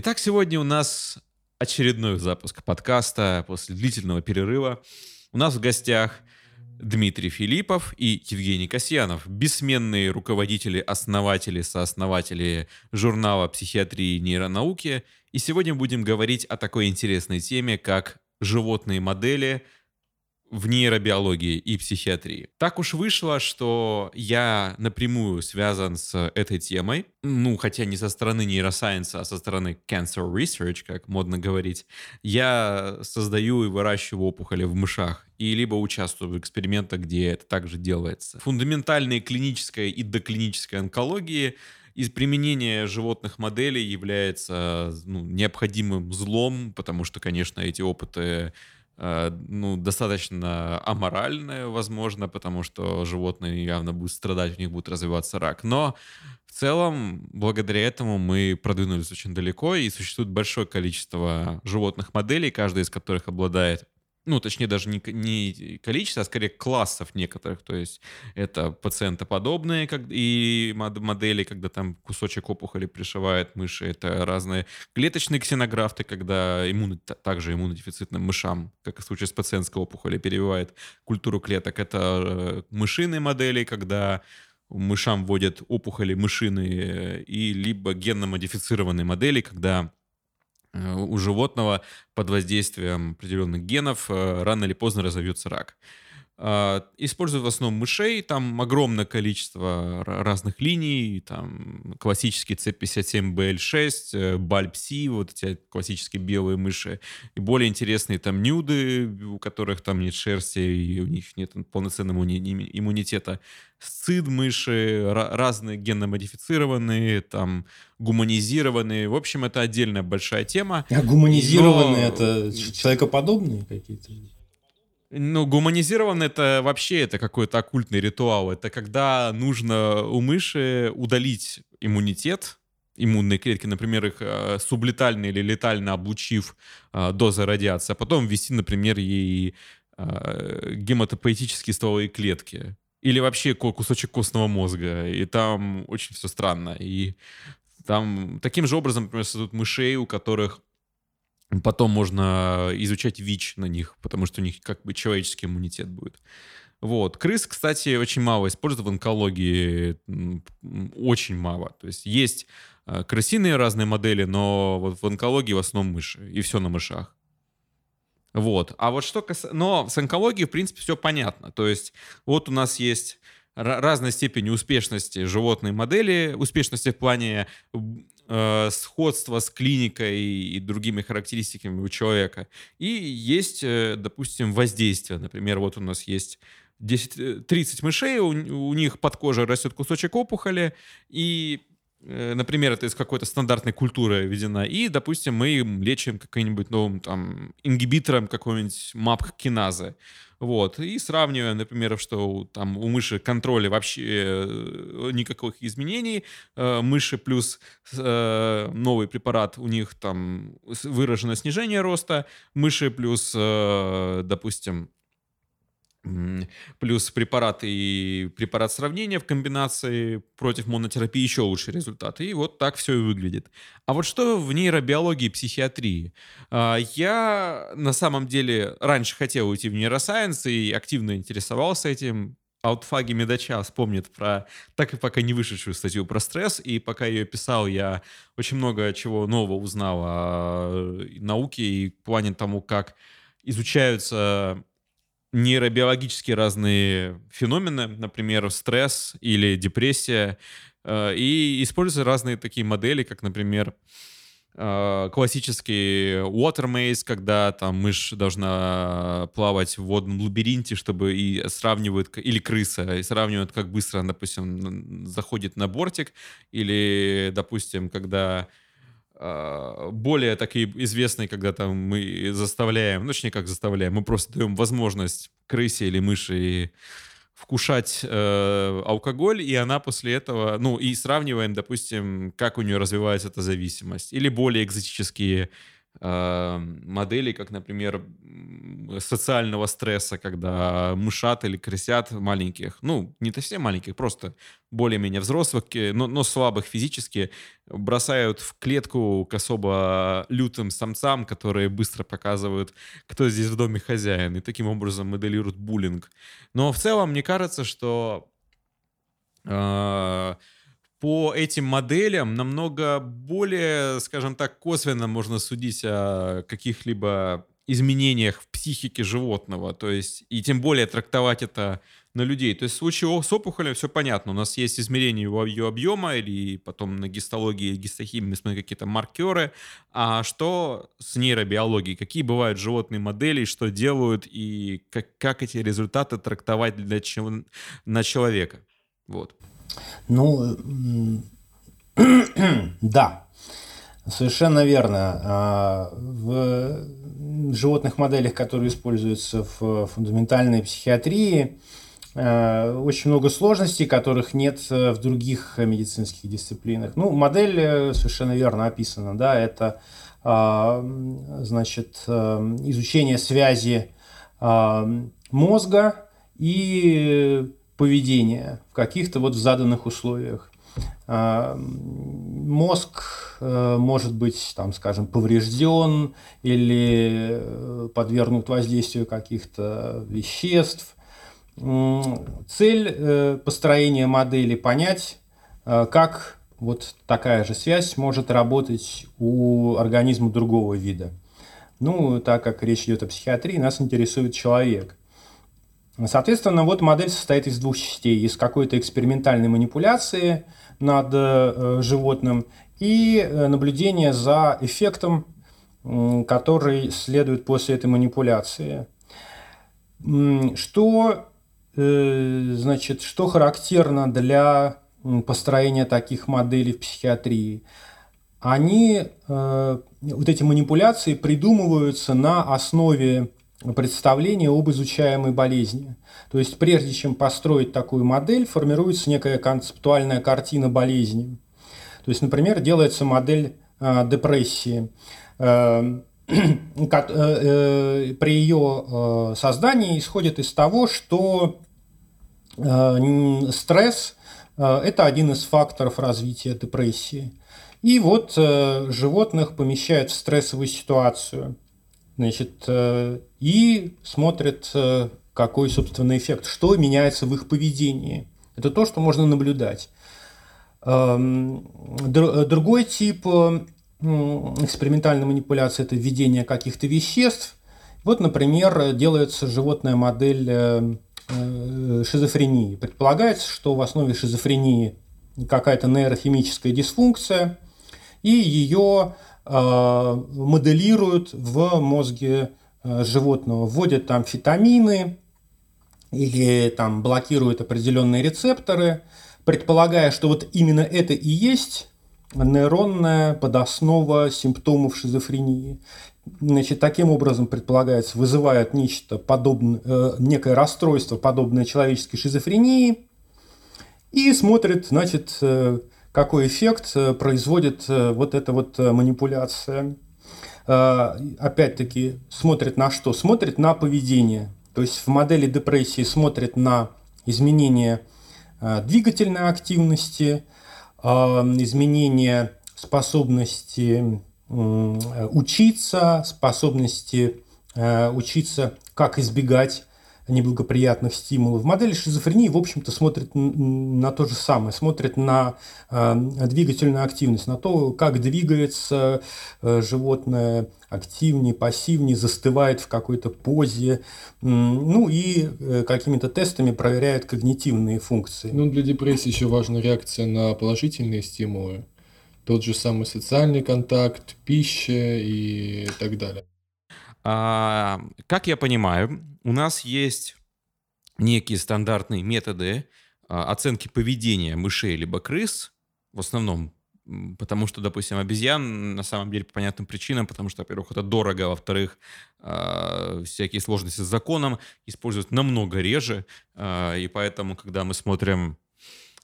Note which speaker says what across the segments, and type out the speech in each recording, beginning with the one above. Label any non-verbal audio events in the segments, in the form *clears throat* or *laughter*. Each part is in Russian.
Speaker 1: Итак, сегодня у нас очередной запуск подкаста после длительного перерыва. У нас в гостях Дмитрий Филиппов и Евгений Касьянов, бессменные руководители, основатели, сооснователи журнала психиатрии и нейронауки. И сегодня будем говорить о такой интересной теме, как животные модели – в нейробиологии и психиатрии. Так уж вышло, что я напрямую связан с этой темой, ну, хотя не со стороны нейросайенса, а со стороны cancer research, как модно говорить. Я создаю и выращиваю опухоли в мышах и либо участвую в экспериментах, где это также делается. Фундаментальной клинической и доклинической онкологии из применения животных моделей является ну, необходимым злом, потому что, конечно, эти опыты ну, достаточно аморальное, возможно, потому что животные явно будут страдать, у них будет развиваться рак. Но в целом, благодаря этому мы продвинулись очень далеко, и существует большое количество животных моделей, каждая из которых обладает ну, точнее, даже не, не количество, а скорее классов некоторых. То есть это пациентоподобные как, и модели, когда там кусочек опухоли пришивает мыши. Это разные клеточные ксенографты, когда иммуно, также иммунодефицитным мышам, как в случае с пациентской опухолью, перебивает культуру клеток. Это э, мышиные модели, когда мышам вводят опухоли мышиные и либо генно-модифицированные модели, когда Э, у животного под воздействием определенных генов э, рано или поздно разовьется рак. А, используют в основном мышей, там огромное количество разных линий, там классический C57BL6, BALP-C, вот эти классические белые мыши, и более интересные там нюды, у которых там нет шерсти, и у них нет полноценного иммунитета, сцид мыши, разные генно-модифицированные, там гуманизированные, в общем, это отдельная большая тема.
Speaker 2: А гуманизированные Но... это человекоподобные какие-то?
Speaker 1: Ну, гуманизирован это вообще это какой-то оккультный ритуал. Это когда нужно у мыши удалить иммунитет, иммунные клетки, например, их э, сублетально или летально облучив э, дозой радиации, а потом ввести, например, ей э, гематопоэтические стволовые клетки. Или вообще кусочек костного мозга. И там очень все странно. И там таким же образом, например, создают мышей, у которых Потом можно изучать ВИЧ на них, потому что у них как бы человеческий иммунитет будет. Вот. Крыс, кстати, очень мало используют в онкологии. Очень мало. То есть есть э, крысиные разные модели, но вот в онкологии в основном мыши. И все на мышах. Вот. А вот что касается... Но с онкологией, в принципе, все понятно. То есть вот у нас есть разной степени успешности животной модели, успешности в плане э, сходства с клиникой и другими характеристиками у человека. И есть, э, допустим, воздействие. Например, вот у нас есть 10, 30 э, мышей, у, у них под кожей растет кусочек опухоли, и э, например, это из какой-то стандартной культуры введена, и, допустим, мы им лечим каким-нибудь новым там ингибитором какой-нибудь мап-киназы. Вот. И сравниваем, например, что там у мыши контроля вообще э, никаких изменений. Э, мыши плюс э, новый препарат, у них там выражено снижение роста. Мыши плюс, допустим, плюс препарат и препарат сравнения в комбинации против монотерапии еще лучшие результаты. И вот так все и выглядит. А вот что в нейробиологии и психиатрии? А, я на самом деле раньше хотел уйти в нейросайенс и активно интересовался этим. Аутфаги Медача вспомнит про так и пока не вышедшую статью про стресс, и пока ее писал, я очень много чего нового узнал о науке и плане тому, как изучаются нейробиологические разные феномены, например, стресс или депрессия, э, и используя разные такие модели, как, например, э, классический water maze, когда там мышь должна плавать в водном лабиринте, чтобы и сравнивают, или крыса, и сравнивают, как быстро, допустим, заходит на бортик, или, допустим, когда более такие известные, когда там мы заставляем, ну, точнее, как заставляем, мы просто даем возможность крысе или мыши вкушать э, алкоголь, и она после этого, ну, и сравниваем, допустим, как у нее развивается эта зависимость. Или более экзотические э, модели, как, например, социального стресса, когда мышат или крысят маленьких, ну, не совсем маленьких, просто более-менее взрослых, но, но слабых физически, бросают в клетку к особо лютым самцам, которые быстро показывают, кто здесь в доме хозяин, и таким образом моделируют буллинг. Но в целом, мне кажется, что э, по этим моделям намного более, скажем так, косвенно можно судить о каких-либо изменениях в психике животного, то есть, и тем более трактовать это на людей. То есть в случае с опухолью все понятно. У нас есть измерение его, ее объема, или потом на гистологии, гистохимии мы какие-то маркеры. А что с нейробиологией? Какие бывают животные модели, что делают, и как, как эти результаты трактовать для, на человека? Вот.
Speaker 2: Ну, *clears throat* да, совершенно верно. А, в животных моделях, которые используются в фундаментальной психиатрии, а, очень много сложностей, которых нет в других медицинских дисциплинах. Ну, модель э, совершенно верно описана, да, это а, значит, э, изучение связи мозга и поведения в каких-то вот заданных условиях. А, мозг э, может быть, там, скажем, поврежден или э, подвергнут воздействию каких-то веществ. Цель э, построения модели понять, как вот такая же связь может работать у организма другого вида. Ну, так как речь идет о психиатрии, нас интересует человек. Соответственно, вот модель состоит из двух частей. Из какой-то экспериментальной манипуляции над э, животным и э, наблюдения за эффектом, который следует после этой манипуляции. Что, э, значит, что характерно для построения таких моделей в психиатрии? Они, вот эти манипуляции придумываются на основе представление об изучаемой болезни. То есть прежде чем построить такую модель, формируется некая концептуальная картина болезни. То есть, например, делается модель э, депрессии. Э, *clears throat* э, э, при ее создании исходит из того, что стресс это один из факторов развития депрессии. И вот животных помещают в стрессовую ситуацию – Значит, э, и смотрят, э, какой, собственно, эффект, что меняется в их поведении. Это то, что можно наблюдать. Эм, другой тип э, экспериментальной манипуляции – это введение каких-то веществ. Вот, например, делается животная модель шизофрении. Предполагается, что в основе шизофрении какая-то нейрохимическая дисфункция, и ее Э, моделируют в мозге э, животного, вводят там фитамины или там блокируют определенные рецепторы, предполагая, что вот именно это и есть нейронная подоснова симптомов шизофрении. Значит, таким образом предполагается, вызывает нечто подобное, э, некое расстройство, подобное человеческой шизофрении, и смотрит, значит, какой эффект э, производит э, вот эта вот э, манипуляция. Опять-таки, смотрит на что? Смотрит на поведение. То есть в модели депрессии смотрит на изменение двигательной активности, изменение способности учиться, способности учиться, как избегать неблагоприятных стимулов. Модель шизофрении, в общем-то, смотрит на то же самое, смотрит на э, двигательную активность, на то, как двигается э, животное активнее, пассивнее, застывает в какой-то позе, ну и э, какими-то тестами проверяет когнитивные функции.
Speaker 3: Ну, для депрессии еще важна реакция на положительные стимулы. Тот же самый социальный контакт, пища и так далее.
Speaker 1: А, как я понимаю, у нас есть некие стандартные методы а, оценки поведения мышей либо крыс, в основном потому что, допустим, обезьян на самом деле по понятным причинам, потому что, во-первых, это дорого, а во-вторых, э, всякие сложности с законом используют намного реже, э, и поэтому, когда мы смотрим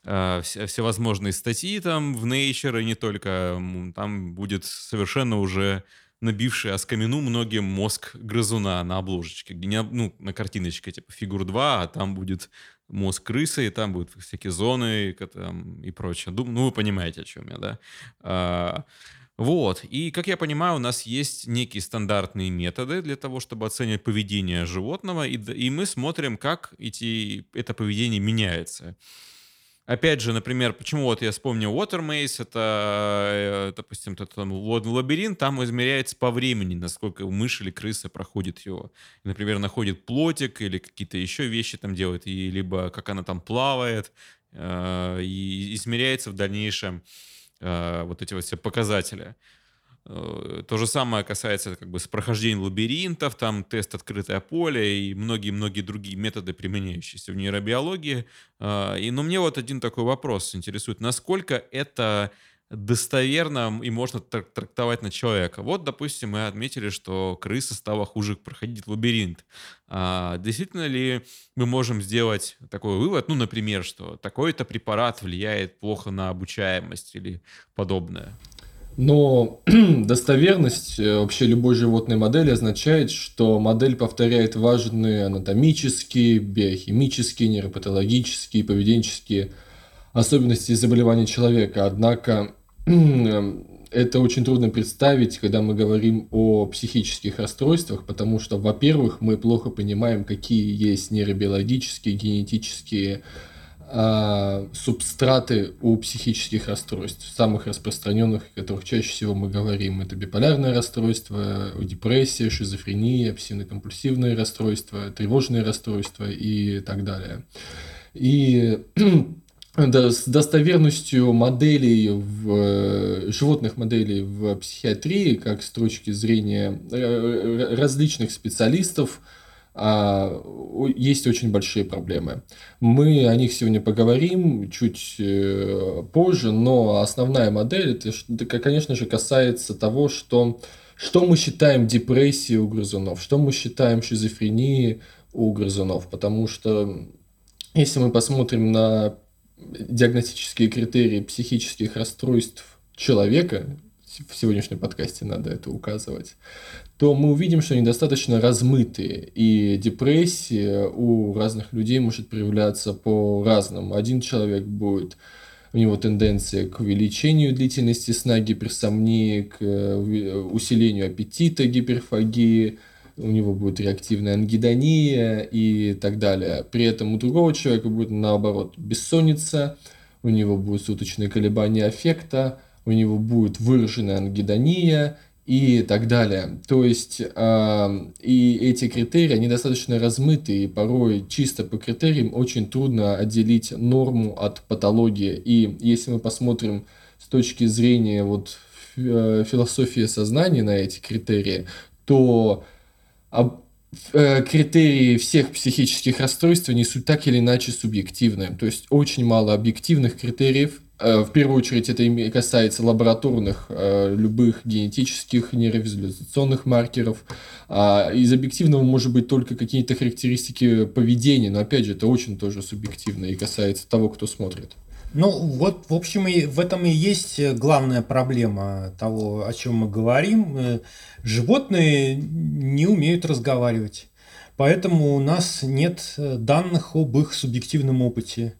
Speaker 1: э, все, всевозможные статьи там в Nature и не только, там будет совершенно уже набивший оскамину многим мозг грызуна на обложечке, где не, ну, на картиночке типа фигур 2, а там будет мозг крысы, и там будут всякие зоны там, и прочее. Ну, вы понимаете, о чем я, да? А, вот. И, как я понимаю, у нас есть некие стандартные методы для того, чтобы оценивать поведение животного, и, и мы смотрим, как эти, это поведение меняется. Опять же, например, почему вот я вспомнил Watermaze, это, э, допустим, это там лабиринт, там измеряется по времени, насколько мышь или крыса проходит его. Например, находит плотик или какие-то еще вещи там делает, и либо как она там плавает, э, и измеряется в дальнейшем э, вот эти вот все показатели. Э, то же самое касается как бы с прохождением лабиринтов, там тест открытое поле и многие-многие другие методы, применяющиеся в нейробиологии. А, и, но мне вот один такой вопрос интересует. Насколько это достоверно и можно трактовать на человека. Вот, допустим, мы отметили, что крыса стала хуже проходить лабиринт. А действительно ли мы можем сделать такой вывод, ну, например, что такой-то препарат влияет плохо на обучаемость или подобное?
Speaker 3: Но *clears throat* достоверность э, вообще любой животной модели означает, что модель повторяет важные анатомические, биохимические, нейропатологические, поведенческие особенности заболеваний человека. Однако *clears throat* это очень трудно представить, когда мы говорим о психических расстройствах, потому что, во-первых, мы плохо понимаем, какие есть нейробиологические, генетические а, субстраты у психических расстройств, самых распространенных, о которых чаще всего мы говорим. Это биполярное расстройство, депрессия, шизофрения, обсессивно-компульсивные расстройства, тревожные расстройства и так далее. И *clears throat* с достоверностью моделей в животных моделей в психиатрии, как с точки зрения э, различных специалистов, есть очень большие проблемы. Мы о них сегодня поговорим чуть э, позже, но основная модель, это, конечно же, касается того, что, что мы считаем депрессией у грызунов, что мы считаем шизофренией у грызунов, потому что если мы посмотрим на диагностические критерии психических расстройств человека, в сегодняшнем подкасте надо это указывать, то мы увидим, что они достаточно размытые, и депрессия у разных людей может проявляться по-разному. Один человек будет у него тенденция к увеличению длительности сна, гиперсомнии, к э, усилению аппетита, гиперфагии, у него будет реактивная ангидония и так далее. При этом у другого человека будет наоборот бессонница, у него будут суточные колебания аффекта, у него будет выраженная ангидония и так далее. То есть э, и эти критерии, они достаточно размытые, и порой чисто по критериям очень трудно отделить норму от патологии. И если мы посмотрим с точки зрения вот э, философии сознания на эти критерии, то э, критерии всех психических расстройств несут так или иначе субъективные. То есть очень мало объективных критериев, в первую очередь это касается лабораторных, э, любых генетических нейровизуализационных маркеров. А из объективного может быть только какие-то характеристики поведения, но опять же это очень тоже субъективно и касается того, кто смотрит.
Speaker 2: Ну, вот, в общем, и в этом и есть главная проблема того, о чем мы говорим. Э, животные не умеют разговаривать. Поэтому у нас нет данных об их субъективном опыте.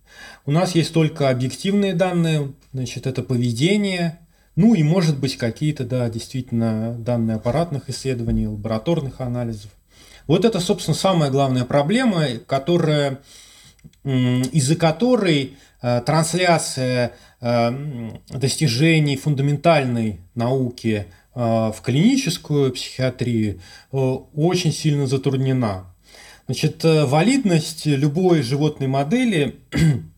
Speaker 2: У нас есть только объективные данные, значит, это поведение, ну и, может быть, какие-то, да, действительно, данные аппаратных исследований, лабораторных анализов. Вот это, собственно, самая главная проблема, которая, из-за которой э, трансляция э, достижений фундаментальной науки э, в клиническую психиатрию очень сильно затруднена. Значит, валидность любой животной модели *clears throat*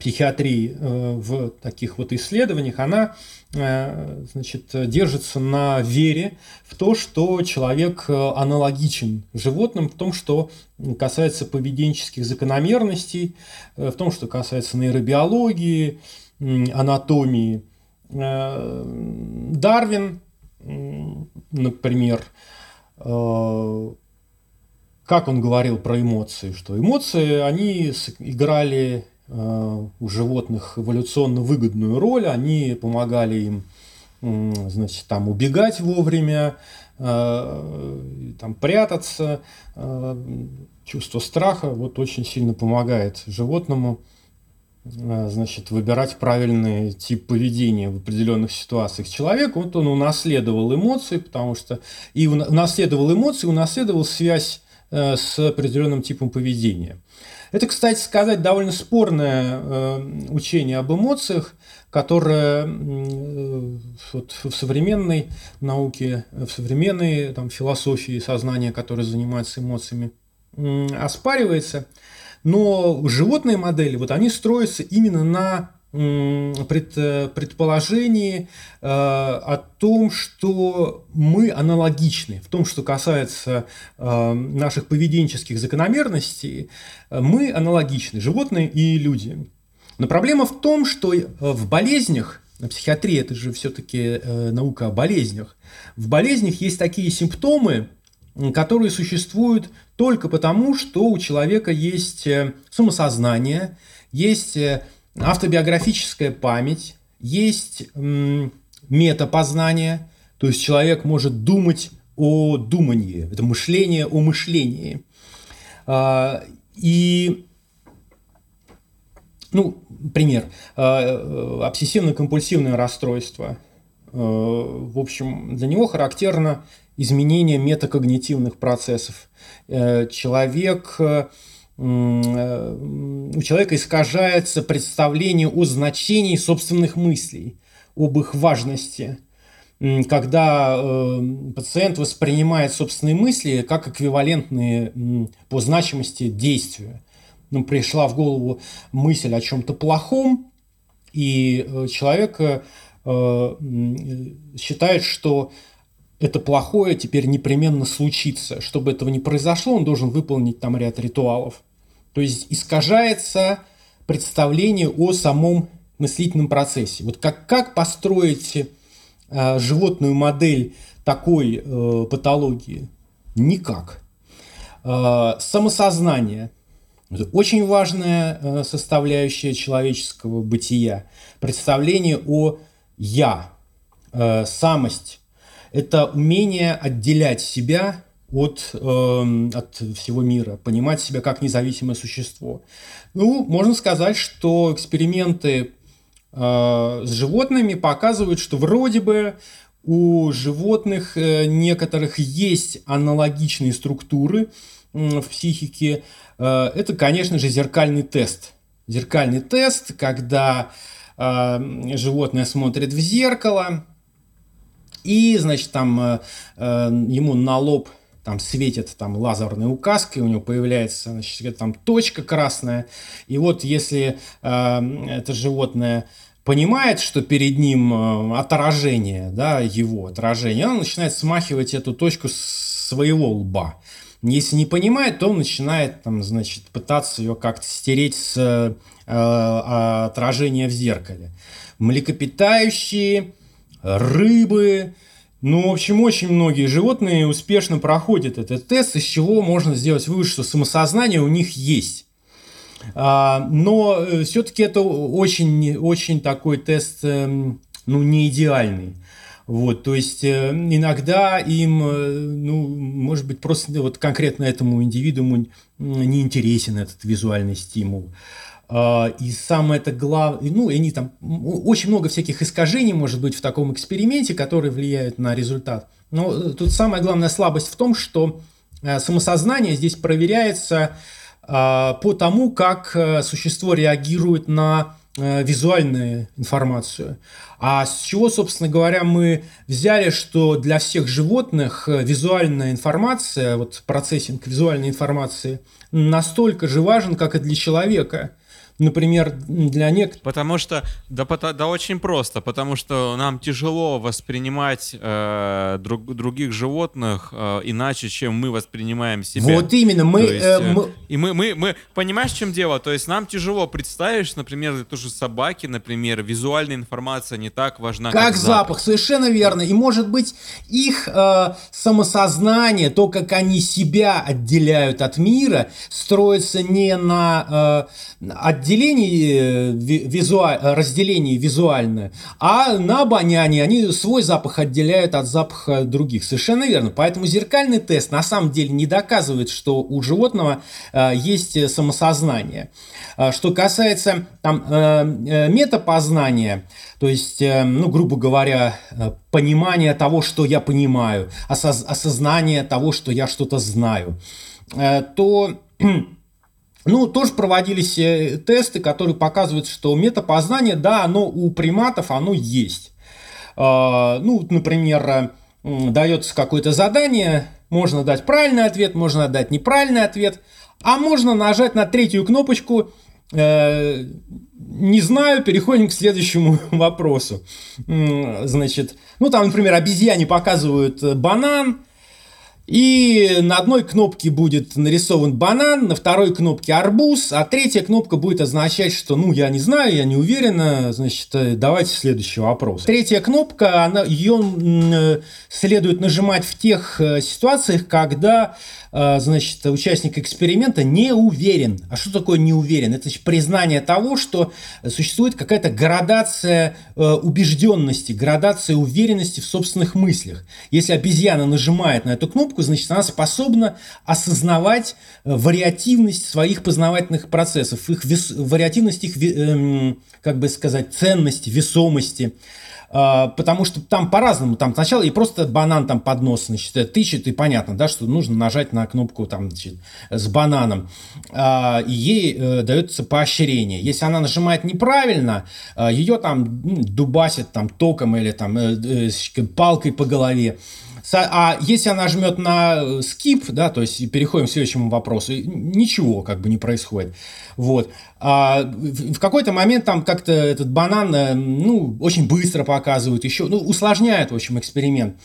Speaker 2: психиатрии э, в таких вот исследованиях, она э, значит, держится на вере в то, что человек э, аналогичен животным, в том, что касается поведенческих закономерностей, в том, что касается нейробиологии, анатомии. Дарвин, например, как он говорил про эмоции, что эмоции, они играли Э, у животных эволюционно выгодную роль, они помогали им значит, там убегать вовремя, там прятаться. Чувство страха вот очень сильно помогает животному значит, выбирать правильный тип поведения в определенных ситуациях. Человек, вот он унаследовал эмоции, потому что и унаследовал эмоции, унаследовал связь с определенным типом поведения. Это, кстати сказать, довольно спорное э, учение об эмоциях, которое э, вот, в современной науке, в современной там, философии сознания, которая занимается эмоциями, э, оспаривается. Но животные модели, вот они строятся именно на пред, предположении э, о том, что мы аналогичны. В том, что касается э, наших поведенческих закономерностей, мы аналогичны, животные и люди. Но проблема в том, что в болезнях, психиатрия это же все-таки э, наука о болезнях, в болезнях есть такие симптомы, которые существуют только потому, что у человека есть э, самосознание, есть э, автобиографическая память, есть метапознание, то есть человек может думать о думании, это мышление о мышлении. А, и, ну, пример, а, обсессивно-компульсивное расстройство. В общем, для него характерно изменение метакогнитивных процессов. Э, человек Э, у человека искажается представление о значении собственных мыслей, об их важности. Когда э, пациент воспринимает собственные мысли как эквивалентные по значимости действия. Ну, пришла в голову мысль о чем-то плохом, и э, человек считает, что это плохое теперь непременно случится. Чтобы этого не произошло, он должен выполнить там ряд ритуалов. То есть искажается представление о самом мыслительном процессе. Вот как, как построить э, животную модель такой э, патологии? Никак. Э, самосознание – это очень важная э, составляющая человеческого бытия. Представление о «я», э, самость – это умение отделять себя от, э, от всего мира, понимать себя как независимое существо. Ну, можно сказать, что эксперименты э, с животными показывают, что вроде бы у животных э, некоторых есть аналогичные структуры э, в психике. Э, это, конечно же, зеркальный тест. Зеркальный тест, когда э, животное смотрит в зеркало, и, значит, там э, э ему на лоб там светит там лазерной указкой, у него появляется значит, там точка красная. И вот если э, это животное понимает, что перед ним э, отражение, да, его отражение, он начинает смахивать эту точку с своего лба. Если не понимает, то он начинает там, значит, пытаться ее как-то стереть с э, отражения в зеркале. Млекопитающие, рыбы, ну, в общем, очень многие животные успешно проходят этот тест, из чего можно сделать вывод, что самосознание у них есть. А, но э, все-таки это очень, очень такой тест, эм, ну, не идеальный. Вот, то есть э, иногда им, э, ну, может быть, просто вот конкретно этому индивидууму не интересен этот визуальный стимул. А, и самое это главное, ну, они там, очень много всяких искажений может быть в таком эксперименте, которые влияют на результат. Но э, тут самая главная слабость в том, что э, самосознание здесь проверяется а, по тому, как э, существо реагирует на визуальную информацию. А с чего, собственно говоря, мы взяли, что для всех животных визуальная информация, вот процессинг визуальной информации настолько же важен, как и для человека например, для некоторых...
Speaker 1: Потому что, да, да очень просто, потому что нам тяжело воспринимать э, друг, других животных э, иначе, чем мы воспринимаем себя.
Speaker 2: Вот именно, мы...
Speaker 1: есть, э, э, мы... И мы, мы, мы, понимаешь, в чем дело? То есть нам тяжело представить, например, той же собаки, например, визуальная информация не так важна,
Speaker 2: как, как запах. запах. Совершенно верно. И может быть их э, самосознание, то, как они себя отделяют от мира, строится не на э, разделении, визуаль, разделении визуальное, а на обонянии они свой запах отделяют от запаха других. Совершенно верно. Поэтому зеркальный тест на самом деле не доказывает, что у животного есть самосознание. Что касается там, метапознания, то есть, ну, грубо говоря, понимания того, что я понимаю, осознание того, что я что-то знаю, то *clears throat* ну, тоже проводились э, тесты, которые показывают, что метапознание, да, оно у приматов, оно есть. А, ну, например, дается какое-то задание, можно дать правильный ответ, можно дать неправильный ответ, а можно нажать на третью кнопочку э, не знаю, переходим к следующему *laughs* вопросу. Значит, ну там, например, обезьяне показывают э, банан, и на одной кнопке будет нарисован банан, на второй кнопке арбуз, а третья кнопка будет означать, что, ну, я не знаю, я не уверена, значит, э, давайте следующий вопрос. Третья кнопка, она, ее э, следует нажимать в тех э, ситуациях, когда значит, участник эксперимента не уверен. А что такое не уверен? Это признание того, что существует какая-то градация убежденности, градация уверенности в собственных мыслях. Если обезьяна нажимает на эту кнопку, значит, она способна осознавать э, вариативность своих познавательных процессов, их вес, вариативность их, эм, как бы сказать, ценности, весомости. А, потому что там по-разному, там сначала и просто банан там под нос, значит, тычет, и понятно, да, что нужно нажать на кнопку там, значит, с бананом, а, и ей э, дается поощрение. Если она нажимает неправильно, а, ее там дубасит там током или там э, э, палкой по голове. А если она жмет на э, skip, да, то есть переходим к следующему вопросу, ничего как бы не происходит. Вот. А в какой-то момент там как-то этот банан, э, ну, очень быстро показывают еще, ну, усложняют, в общем, эксперимент.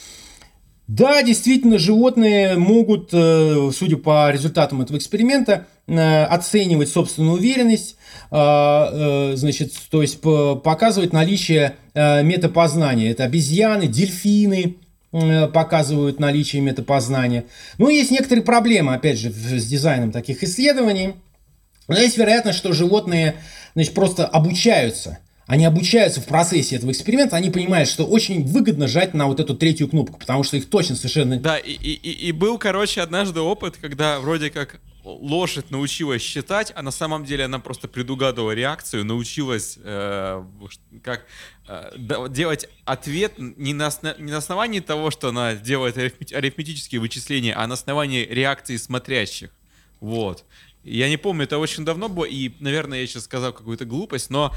Speaker 2: Да, действительно, животные могут, э, судя по результатам этого эксперимента, оценивать собственную уверенность, а, значит, то есть показывать наличие метапознания. Это обезьяны, дельфины, Э, показывают наличие метапознания. Но есть некоторые проблемы, опять же, с дизайном таких исследований. Но есть вероятность, что животные значит, просто обучаются. Они обучаются в процессе этого эксперимента, они понимают, что очень выгодно жать на вот эту третью кнопку, потому что их точно совершенно...
Speaker 1: Да, и, и, и был, короче, однажды опыт, когда вроде как лошадь научилась считать, а на самом деле она просто предугадывала реакцию, научилась э, как э, делать ответ не на, не на основании того, что она делает арифметические вычисления, а на основании реакции смотрящих. Вот. Я не помню, это очень давно было, и, наверное, я сейчас сказал какую-то глупость, но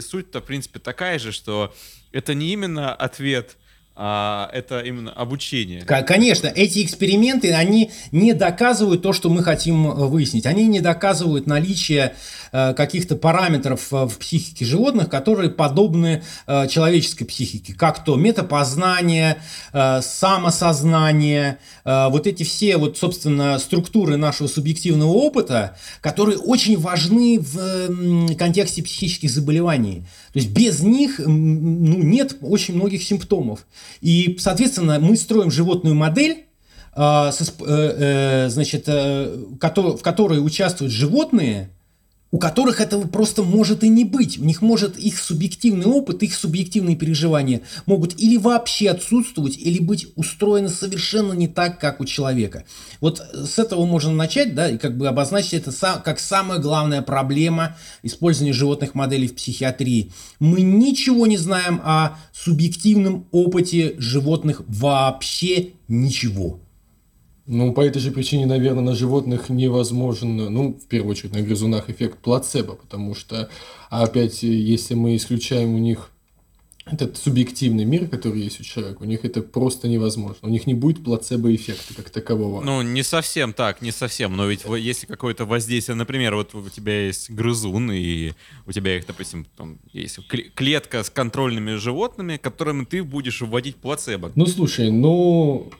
Speaker 1: суть-то, в принципе, такая же, что это не именно ответ а это именно обучение.
Speaker 2: Конечно, эти эксперименты, они не доказывают то, что мы хотим э, выяснить. Они не доказывают наличие э, каких-то параметров э, в психике животных, которые подобны человеческой психике, как то метапознание, самосознание, вот эти все, вот, собственно, структуры нашего субъективного опыта, которые очень важны в контексте психических заболеваний. То есть без них ну, нет очень многих симптомов. И, соответственно, мы строим животную модель, а, э, э, значит, э, в которой участвуют животные, у которых этого просто может и не быть. У них может их субъективный опыт, их субъективные переживания могут или вообще отсутствовать, или быть устроены совершенно не так, как у человека. Вот с этого можно начать, да, и как бы обозначить это как самая главная проблема использования животных моделей в психиатрии. Мы ничего не знаем о субъективном опыте животных вообще ничего.
Speaker 3: Ну, по этой же причине, наверное, на животных невозможен, ну, в первую очередь, на грызунах эффект плацебо, потому что, опять, если мы исключаем у них этот субъективный мир, который есть у человека, у них это просто невозможно. У них не будет плацебо-эффекта как такового.
Speaker 1: Ну, не совсем так, не совсем. Но ведь если какое-то воздействие, например, вот у тебя есть грызун, и у тебя их, допустим, там есть клетка с контрольными животными, которым ты будешь вводить плацебо.
Speaker 3: Ну, слушай, ну,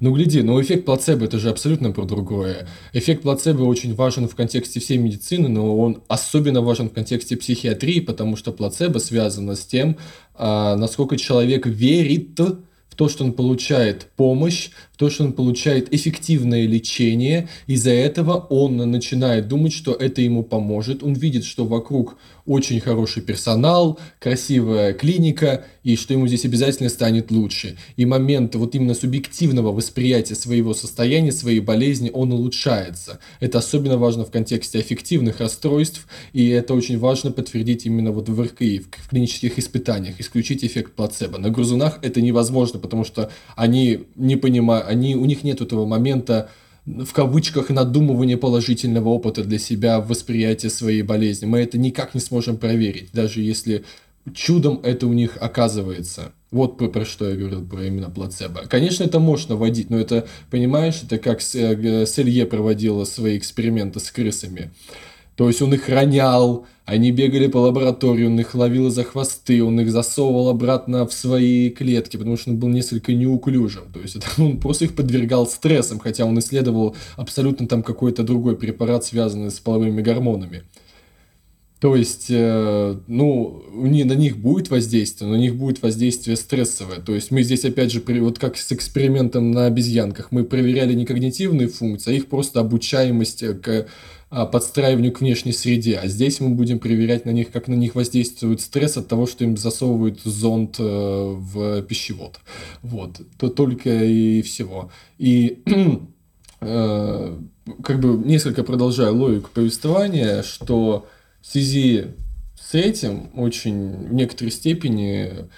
Speaker 3: ну, гляди, но эффект плацебо это же абсолютно про другое. Эффект плацебо очень важен в контексте всей медицины, но он особенно важен в контексте психиатрии, потому что плацебо связано с тем, а, насколько человек верит в то, что он получает помощь, в то, что он получает эффективное лечение. Из-за этого он начинает думать, что это ему поможет. Он видит, что вокруг очень хороший персонал, красивая клиника, и что ему здесь обязательно станет лучше. И момент вот именно субъективного восприятия своего состояния, своей болезни, он улучшается. Это особенно важно в контексте аффективных расстройств, и это очень важно подтвердить именно вот в РКИ, в клинических испытаниях, исключить эффект плацебо. На грызунах это невозможно, потому что они не понимают, они, у них нет этого момента в кавычках надумывание положительного опыта для себя в восприятии своей болезни. Мы это никак не сможем проверить, даже если чудом это у них оказывается. Вот про, про что я говорил, про именно плацебо. Конечно, это можно вводить, но это, понимаешь, это как э, Селье проводила свои эксперименты с крысами. То есть он их ронял, они бегали по лаборатории, он их ловил за хвосты, он их засовывал обратно в свои клетки, потому что он был несколько неуклюжим. То есть *laughs* это, он просто их подвергал стрессам, хотя он исследовал абсолютно там какой-то другой препарат, связанный с половыми гормонами. То есть, э, ну, не, на них будет воздействие, но на них будет воздействие стрессовое. То есть, мы здесь, опять же, вот как с экспериментом на обезьянках, мы проверяли не когнитивные функции, а их просто обучаемость к а, подстраиванию к внешней среде. А здесь мы будем проверять на них, как на них воздействует стресс от того, что им засовывают зонд э, в пищевод. Вот. То только и всего. И *clears throat* э, как бы несколько продолжаю логику повествования, что в связи с этим очень в некоторой степени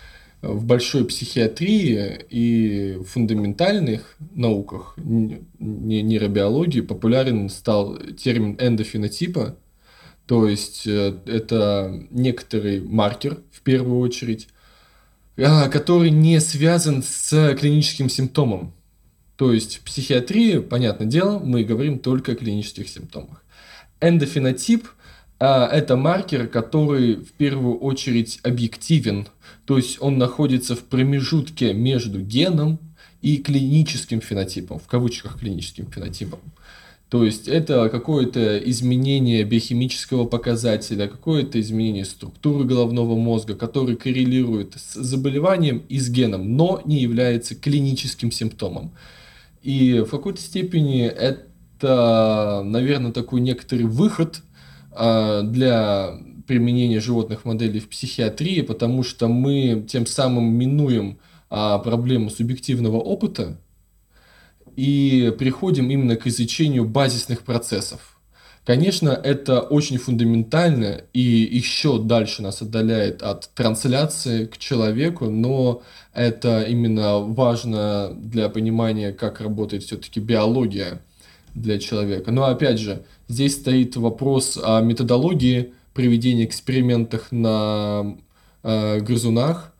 Speaker 3: в большой психиатрии и фундаментальных науках, нейробиологии, популярен стал термин эндофенотипа, то есть э, это некоторый маркер, в первую очередь, а, который не связан с клиническим симптомом. То есть в психиатрии, понятное дело, мы говорим только о клинических симптомах. Эндофенотип – а, это маркер, который в первую очередь объективен, то есть он находится в промежутке между геном и клиническим фенотипом, в кавычках клиническим фенотипом. То есть это какое-то изменение биохимического показателя, какое-то изменение структуры головного мозга, который коррелирует с заболеванием и с геном, но не является клиническим симптомом. И в какой-то степени это, наверное, такой некоторый выход для применения животных моделей в психиатрии, потому что мы тем самым минуем а, проблему субъективного опыта и приходим именно к изучению базисных процессов. Конечно, это очень фундаментально и еще дальше нас отдаляет от трансляции к человеку, но это именно важно для понимания, как работает все-таки биология для человека. Но опять же, здесь стоит вопрос о методологии проведения экспериментов на э, грызунах,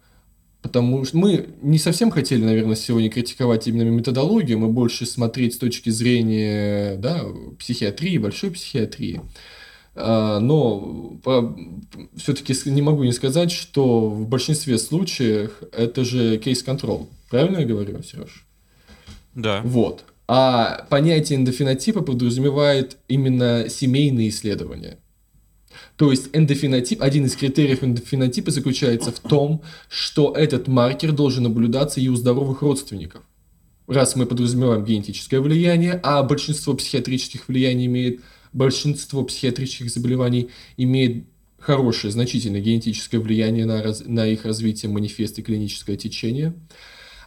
Speaker 3: потому что мы не совсем хотели, наверное, сегодня критиковать именно методологию, мы больше смотреть с точки зрения да, психиатрии, большой психиатрии. А, но все-таки не могу не сказать, что в большинстве случаев это же кейс-контрол. Правильно я говорю, Сереж?
Speaker 1: Да.
Speaker 3: Вот. А понятие эндофенотипа подразумевает именно семейные исследования. То есть эндофенотип, один из критериев эндофенотипа заключается в том, что этот маркер должен наблюдаться и у здоровых родственников. Раз мы подразумеваем генетическое влияние, а большинство психиатрических влияний имеет, большинство психиатрических заболеваний имеет хорошее, значительное генетическое влияние на, раз, на их развитие, манифест и клиническое течение –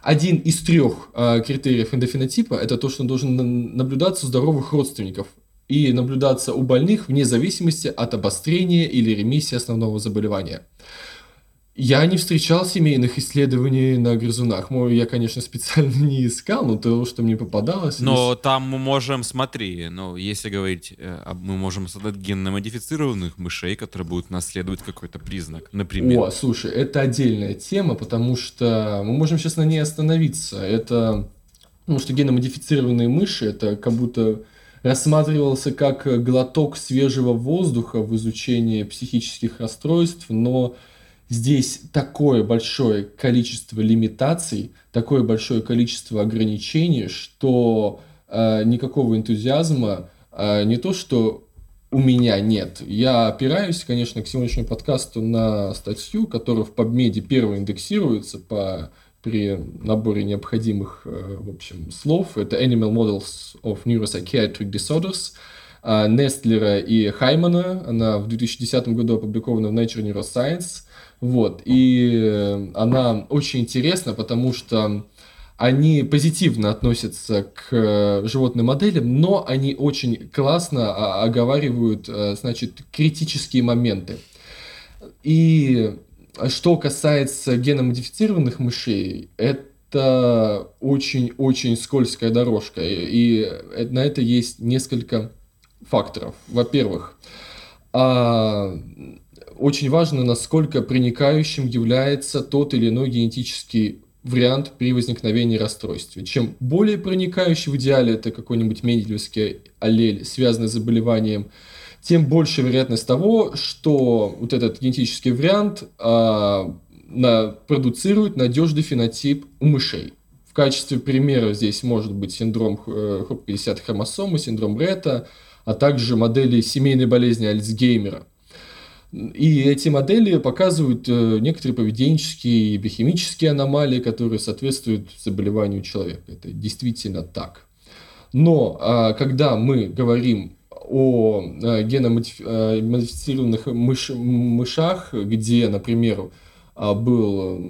Speaker 3: один из трех э, критериев эндофенотипа – это то, что должен наблюдаться у здоровых родственников и наблюдаться у больных вне зависимости от обострения или ремиссии основного заболевания. Я не встречал семейных исследований на грызунах. Мой, я, конечно, специально не искал, но то, что мне попадалось.
Speaker 1: Но есть... там мы можем, смотри, ну, если говорить, э, мы можем создать генно-модифицированных мышей, которые будут наследовать какой-то признак, например.
Speaker 3: О, слушай, это отдельная тема, потому что мы можем сейчас на ней остановиться. Это, потому что генно-модифицированные мыши, это как будто рассматривался как глоток свежего воздуха в изучении психических расстройств, но здесь такое большое количество лимитаций, такое большое количество ограничений, что э, никакого энтузиазма э, не то, что у меня нет. Я опираюсь, конечно, к сегодняшнему подкасту на статью, которая в PubMed первой индексируется по при наборе необходимых, э, в общем, слов. Это Animal Models of Neuropsychiatric Disorders э, Нестлера и Хаймана. Она в 2010 году опубликована в Nature Neuroscience. Вот. И она очень интересна, потому что они позитивно относятся к э, животным моделям, но они очень классно а, оговаривают, э, значит, критические моменты. И что касается геномодифицированных мышей, это очень-очень скользкая дорожка. И на это есть несколько факторов. Во-первых, а, очень важно, насколько проникающим является тот или иной генетический вариант при возникновении расстройства. Чем более проникающий в идеале это какой-нибудь менделевский аллель, связанный с заболеванием, тем больше вероятность того, что вот этот генетический вариант а, на, продуцирует надежный фенотип у мышей. В качестве примера здесь может быть синдром э, 50 хромосомы, синдром Ретта, а также модели семейной болезни Альцгеймера – и эти модели показывают э, некоторые поведенческие и биохимические аномалии, которые соответствуют заболеванию человека. Это действительно так. Но а, когда мы говорим о э, геномодифицированных мыш, мышах, где, например, а, был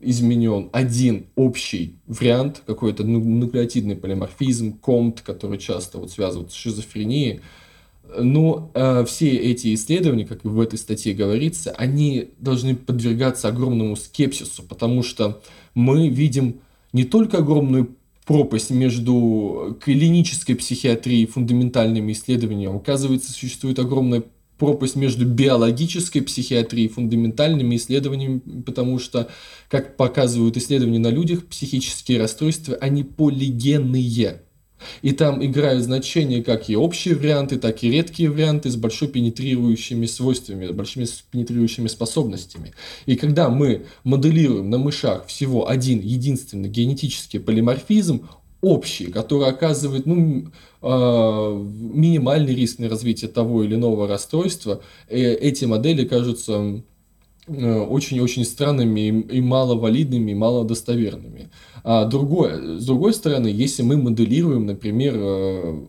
Speaker 3: изменен один общий вариант, какой-то нуклеотидный полиморфизм, комт, который часто вот связывают с шизофренией, но э, все эти исследования, как и в этой статье говорится, они должны подвергаться огромному скепсису, потому что мы видим не только огромную пропасть между клинической психиатрией и фундаментальными исследованиями, оказывается, существует огромная пропасть между биологической психиатрией и фундаментальными исследованиями, потому что, как показывают исследования на людях, психические расстройства, они полигенные. И там играют значения как и общие варианты, так и редкие варианты с большой пенетрирующими свойствами, с большими пенетрирующими способностями. И когда мы моделируем на мышах всего один единственный генетический полиморфизм, общий, который оказывает ну, э, минимальный риск на развитие того или иного расстройства, э, эти модели кажутся очень-очень странными и маловалидными, и малодостоверными. А другое, с другой стороны, если мы моделируем, например, э,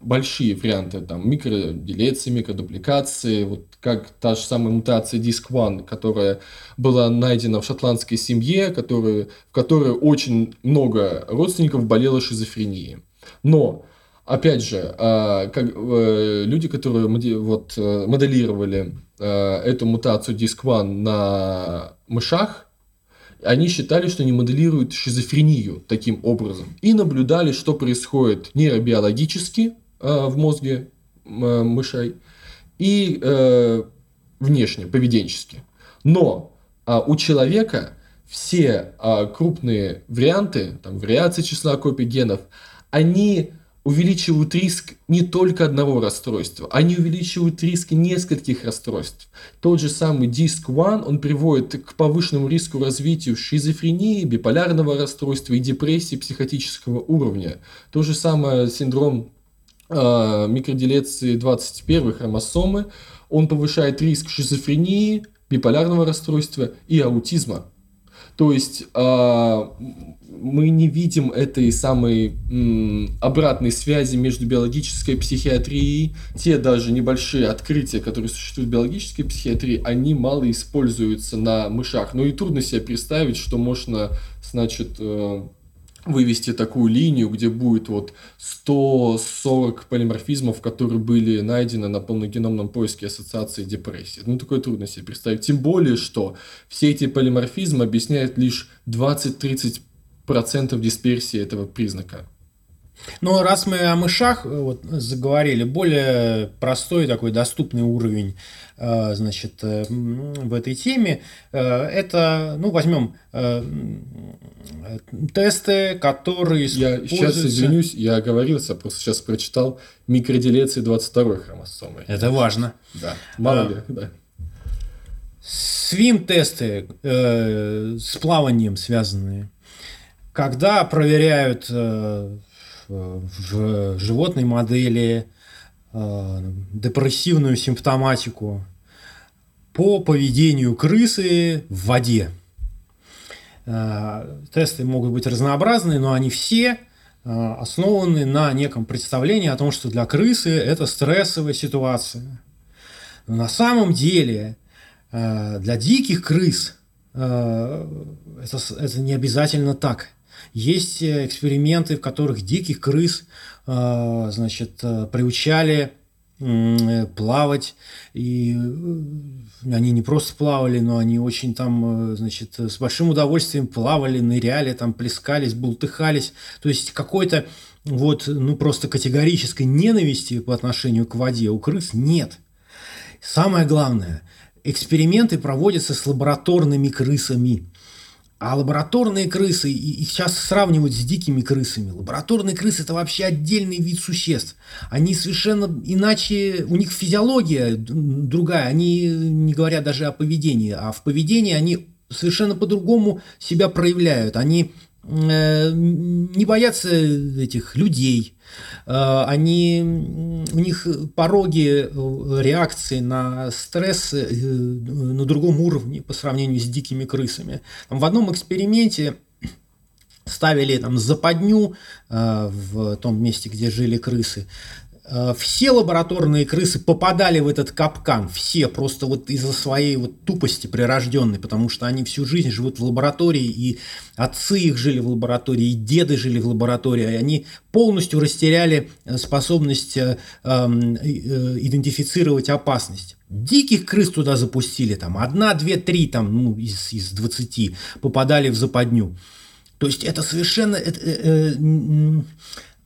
Speaker 3: большие варианты, там, микроделеции, микродупликации, вот как та же самая мутация DISC-1, которая была найдена в шотландской семье, которая, в которой очень много родственников болело шизофренией. Но опять же, а, как, э, люди, которые вот, э, моделировали э, эту мутацию DISC-1 на мышах, они считали, что они моделируют шизофрению таким образом. И наблюдали, что происходит нейробиологически в мозге мышей и внешне, поведенчески. Но а, у человека все а, крупные варианты, там, вариации числа копий генов, они увеличивают риск не только одного расстройства, они увеличивают риск нескольких расстройств. Тот же самый DISC-1, он приводит к повышенному риску развитию шизофрении, биполярного расстройства и депрессии психотического уровня. То же самое синдром э, микроделеции 21 хромосомы, он повышает риск шизофрении, биполярного расстройства и аутизма. То есть э, мы не видим этой самой м, обратной связи между биологической психиатрией. Те даже небольшие открытия, которые существуют в биологической психиатрии, они мало используются на мышах. Ну и трудно себе представить, что можно, значит, э, вывести такую линию, где будет вот 140 полиморфизмов, которые были найдены на полногеномном поиске ассоциации депрессии. Ну, такое трудно себе представить. Тем более, что все эти полиморфизмы объясняют лишь 20-30 процентов дисперсии этого признака.
Speaker 2: Ну, раз мы о мышах э, вот, заговорили, более простой такой доступный уровень э, значит, э, в этой теме, это, ну, возьмем тесты, которые
Speaker 3: Я сейчас извинюсь, я оговорился, просто сейчас прочитал микроделеции 22 хромосомы.
Speaker 2: Это важно.
Speaker 3: Да, мало а, ли, да.
Speaker 2: Свим-тесты э, с плаванием связанные когда проверяют э, в животной модели э, депрессивную симптоматику по поведению крысы в воде. Тесты могут быть разнообразные, но они все основаны на неком представлении о том, что для крысы это стрессовая ситуация. Но на самом деле для диких крыс это, это не обязательно так. Есть эксперименты, в которых диких крыс значит, приучали Э, плавать. И э, они не просто плавали, но они очень там, э, значит, с большим удовольствием плавали, ныряли, там плескались, бултыхались. То есть какой-то вот, ну, просто категорической ненависти по отношению к воде у крыс нет. Самое главное, эксперименты проводятся с лабораторными крысами. А лабораторные крысы, их сейчас сравнивают с дикими крысами. Лабораторные крысы – это вообще отдельный вид существ. Они совершенно иначе, у них физиология другая. Они не говорят даже о поведении, а в поведении они совершенно по-другому себя проявляют. Они не боятся этих людей, э, они, у них пороги э, реакции на стресс на другом уровне по сравнению с дикими крысами. Там в одном эксперименте ставили там западню в том месте, где жили крысы, Э, все лабораторные крысы попадали в этот капкан, все просто вот из-за своей вот тупости прирожденной, потому что они всю жизнь живут в лаборатории, и отцы их жили в лаборатории, и деды жили в лаборатории, и они полностью растеряли э, способность э, эм, э, идентифицировать опасность. Диких крыс туда запустили, там одна, две, три там, ну, из, из 20 попадали в западню. То есть это совершенно... Это, э, э,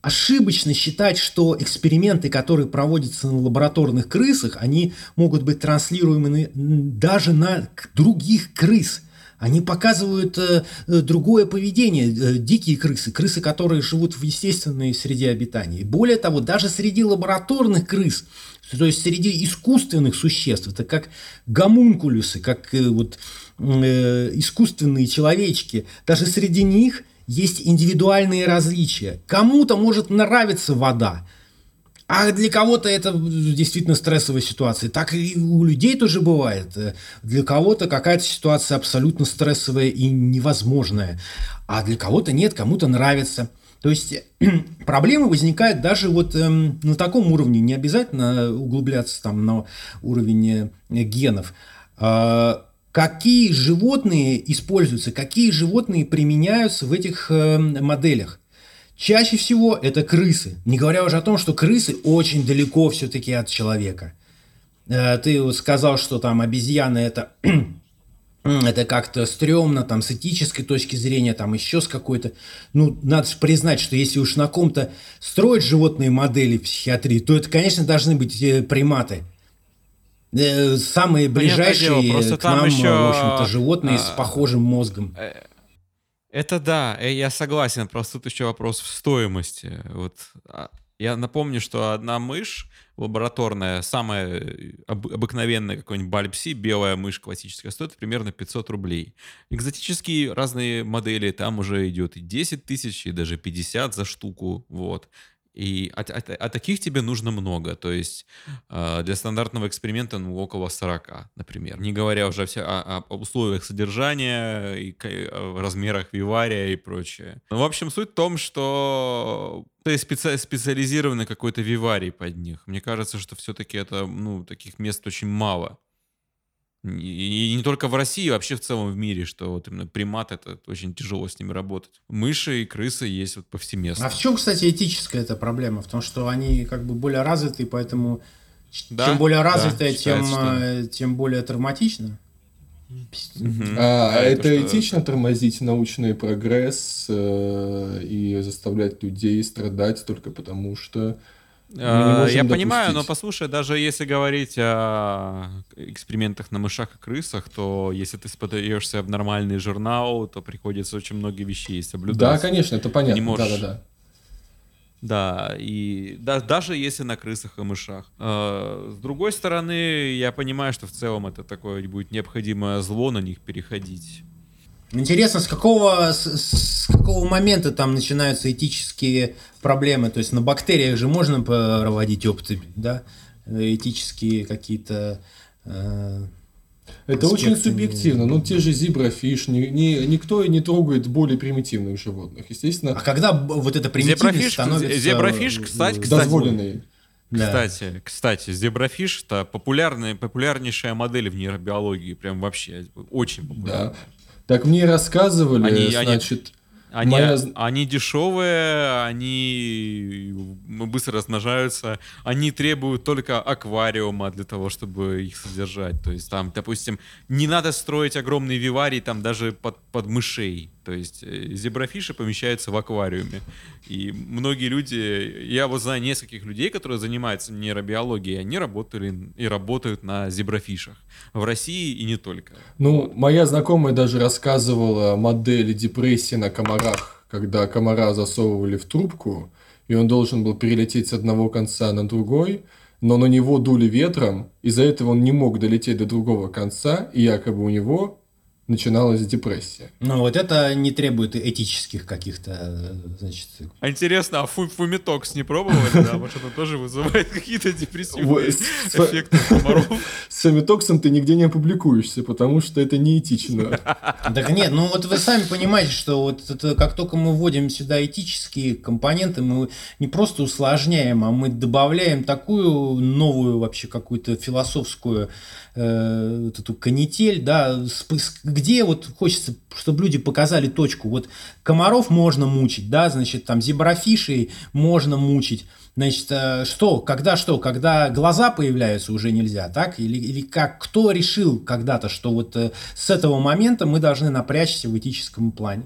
Speaker 2: ошибочно считать, что эксперименты, которые проводятся на лабораторных крысах, они могут быть транслируемы даже на других крыс. Они показывают э, э, другое поведение. Э, дикие крысы, крысы, которые живут в естественной среде обитания. Более того, даже среди лабораторных крыс, то есть среди искусственных существ, это как гомункулюсы, как э, вот, э, искусственные человечки, даже среди них – есть индивидуальные различия. Кому-то может нравиться вода, а для кого-то это действительно стрессовая ситуация. Так и у людей тоже бывает. Для кого-то какая-то ситуация абсолютно стрессовая и невозможная, а для кого-то нет, кому-то нравится. То есть *clears throat* проблемы возникают даже вот эм, на таком уровне, не обязательно углубляться там на уровень э, генов. Э, какие животные используются, какие животные применяются в этих э, моделях. Чаще всего это крысы. Не говоря уже о том, что крысы очень далеко все-таки от человека. Э, ты сказал, что там обезьяны это *clears throat* это как-то стрёмно, там, с этической точки зрения, там, еще с какой-то... Ну, надо же признать, что если уж на ком-то строить животные модели в психиатрии, то это, конечно, должны быть э, приматы. Э, самые ближайшие дело, просто к там нам, еще... в общем-то, животные а... с похожим мозгом. Э,
Speaker 1: это да, э, я согласен, просто тут еще вопрос в стоимости. Вот а, я напомню, что одна мышь лабораторная, самая об, обыкновенная какой-нибудь бальпси, белая мышь классическая, стоит примерно 500 рублей. Экзотические разные модели, там уже идет и 10 тысяч, и даже 50 за штуку, вот. И а, а, а таких тебе нужно много. То есть э, для стандартного эксперимента ну, около 40, например. Не говоря уже все о, о условиях содержания, и о размерах вивария и прочее. Ну, в общем, суть в том, что ты специ специализированный какой-то виварий под них. Мне кажется, что все-таки это, ну, таких мест очень мало. И не только в России, вообще в целом в мире, что вот именно примат это очень тяжело с ними работать. Мыши и крысы есть вот повсеместно.
Speaker 2: А в чем, кстати, этическая эта проблема? В том, что они как бы более развиты, поэтому да, чем более развитая, да, тем, что... Э, тем более травматично.
Speaker 3: Угу. А, а это, это этично тормозить научный прогресс э, и заставлять людей страдать только потому, что
Speaker 1: а, я допустить. понимаю, но послушай, даже если говорить о экспериментах на мышах и крысах, то если ты подаешься в нормальный журнал, то приходится очень много вещей соблюдать.
Speaker 3: Да, конечно, это понятно.
Speaker 1: не
Speaker 3: можешь... Да, да, да.
Speaker 1: Да, и да, даже если на крысах и мышах. Э, с другой стороны, я понимаю, что в целом это такое будет необходимое зло на них переходить.
Speaker 2: Интересно, с какого, с, с какого момента там начинаются этические проблемы? То есть на бактериях же можно проводить опыты, да? Этические какие-то э,
Speaker 3: Это очень субъективно. Ну, те же зеброфиш, ни, ни, никто не трогает более примитивных животных. Естественно.
Speaker 2: А когда вот это примитивность
Speaker 1: Зеброфиш,
Speaker 2: становится...
Speaker 1: зеброфиш, кстати, кстати,
Speaker 3: дозволенный.
Speaker 2: Да.
Speaker 1: Кстати, кстати, зеброфиш это популярная, популярнейшая модель в нейробиологии, прям вообще очень популярная.
Speaker 3: Да. Так мне рассказывали,
Speaker 1: Они-
Speaker 3: значит,
Speaker 1: Они,
Speaker 3: Моя-
Speaker 1: они дешевые, они быстро размножаются, они требуют только аквариума для того, чтобы их содержать. То есть там, допустим, не надо строить огромный виварий там даже под, под мышей. То есть э, зеброфиши помещаются в аквариуме. И многие люди, я вот знаю нескольких людей, которые занимаются нейробиологией, они работали и работают на зеброфишах. В России и не только.
Speaker 3: Ну, моя знакомая даже рассказывала модель депрессии на комарах, когда комара засовывали в трубку, и он должен был перелететь с одного конца на другой, но на него дули ветром, из-за этого он не мог долететь до другого конца, и якобы у него начиналась депрессия.
Speaker 2: Ну, вот это не требует этических каких-то, э, значит...
Speaker 1: А интересно, а фу- фумитокс не пробовали? Да, может, это тоже вызывает какие-то депрессивные эффекты комаров. *laughs*
Speaker 3: С фемитоксом ты нигде не опубликуешься, потому что это неэтично.
Speaker 2: Так нет, ну вот вы сами понимаете, что вот это, как только мы вводим сюда этические компоненты, мы не просто усложняем, а мы добавляем такую новую вообще какую-то философскую э, вот эту канитель, да, где вот хочется, чтобы люди показали точку. Вот комаров можно мучить, да, значит, там зеброфишей можно мучить. Значит, э, что, когда что, когда глаза появляются, уже нельзя, так? Или, или как, кто решил когда-то, что вот э, с этого момента мы должны напрячься в этическом плане?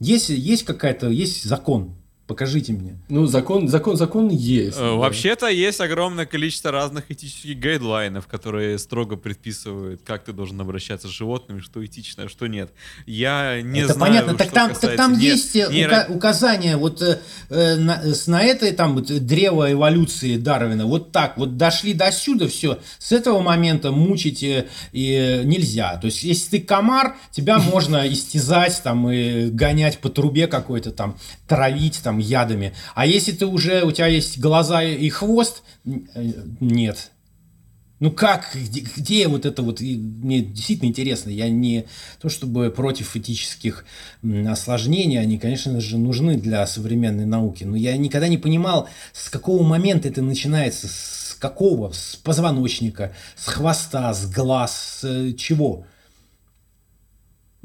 Speaker 2: Есть, есть какая-то, есть закон, покажите мне.
Speaker 3: Ну, закон, закон, закон есть.
Speaker 1: Э,
Speaker 3: да.
Speaker 1: Вообще-то есть огромное количество разных этических гайдлайнов, которые строго предписывают, как ты должен обращаться с животными, что этично, а что нет. Я не
Speaker 2: это
Speaker 1: знаю,
Speaker 2: понятно, так
Speaker 1: что
Speaker 2: там, так
Speaker 1: касается
Speaker 2: там
Speaker 1: не-
Speaker 2: есть э,
Speaker 1: нейро-
Speaker 2: ука- указания вот э, э, на, с- на этой там вот, древо эволюции Дарвина, вот так, вот дошли до сюда, все, с этого момента мучить э, э, нельзя. То есть, если ты комар, тебя можно истязать там и гонять по трубе какой-то там, травить там ядами. А если ты уже, у тебя есть глаза и хвост, э, нет. Ну как, где, где вот это вот, и мне действительно интересно, я не то чтобы против этических осложнений, они, конечно же, нужны для современной науки, но я никогда не понимал, с какого момента это начинается, с какого, с позвоночника, с хвоста, с глаз, с э, чего.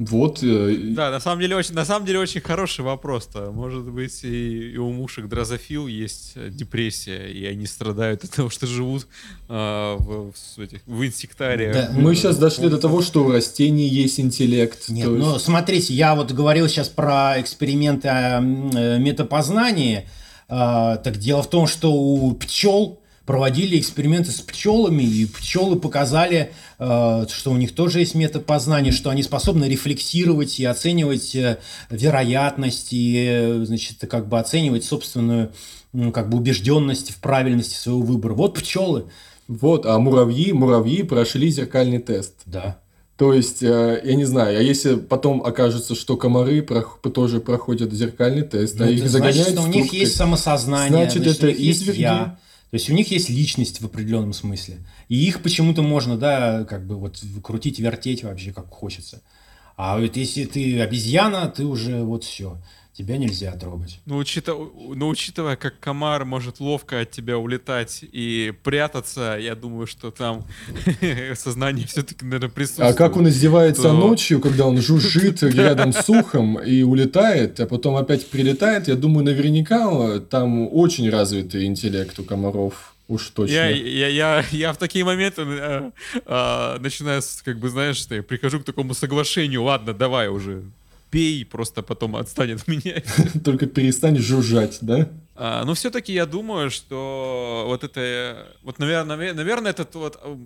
Speaker 3: Вот, э,
Speaker 1: Да, на самом деле очень, на самом деле очень хороший вопрос-то. Может быть, и, и у мушек дрозофил есть э, депрессия, и они страдают от того, что живут а, в, в этих- в инсектариях.
Speaker 2: Да.
Speaker 3: мы сейчас дошли до того, что у растений есть интеллект.
Speaker 2: Нет,
Speaker 3: то есть-
Speaker 2: ну смотрите, я вот говорил сейчас про эксперименты о э, метапознании. А, так дело в том, что у пчел проводили эксперименты с пчелами, и пчелы показали, э, что у них тоже есть метапознание, что они способны рефлексировать и оценивать э, вероятность, и, значит, как бы оценивать собственную как бы убежденность в правильности своего выбора. Вот пчелы.
Speaker 3: Вот, а муравьи, муравьи прошли зеркальный тест.
Speaker 2: Да.
Speaker 3: То есть, э, я не знаю, а если потом окажется, что комары тоже проходят зеркальный тест, а
Speaker 2: Ну,
Speaker 3: их
Speaker 2: это
Speaker 3: загоняют
Speaker 2: значит, что у них есть самосознание,
Speaker 3: Значит,
Speaker 2: значит,
Speaker 3: это
Speaker 2: у них есть
Speaker 3: изверги.
Speaker 2: я. То есть у них есть личность в определенном смысле. И их почему-то можно, да, как бы вот крутить, вертеть вообще как хочется. А вот если ты обезьяна, ты уже вот все. Тебя нельзя трогать.
Speaker 1: Ну, учитывая, ну, учитывая, как комар может ловко от тебя улетать и прятаться, я думаю, что там *laughs* сознание все-таки, наверное, присутствует.
Speaker 3: А как он издевается
Speaker 1: то-
Speaker 3: ночью, когда он жужжит *laughs* рядом с ухом и улетает, а потом опять прилетает, я думаю, наверняка э, там очень развитый интеллект у комаров. Уж точно.
Speaker 1: Я, я, я, я в такие моменты э, э, начинаю, как бы, знаешь, что я прихожу к такому соглашению, ладно, давай уже, пей, просто потом отстань от меня. *laughs*
Speaker 3: Только перестань жужжать, да?
Speaker 1: А, но все-таки я думаю, что вот это, вот, наверное, наверное, это вот э,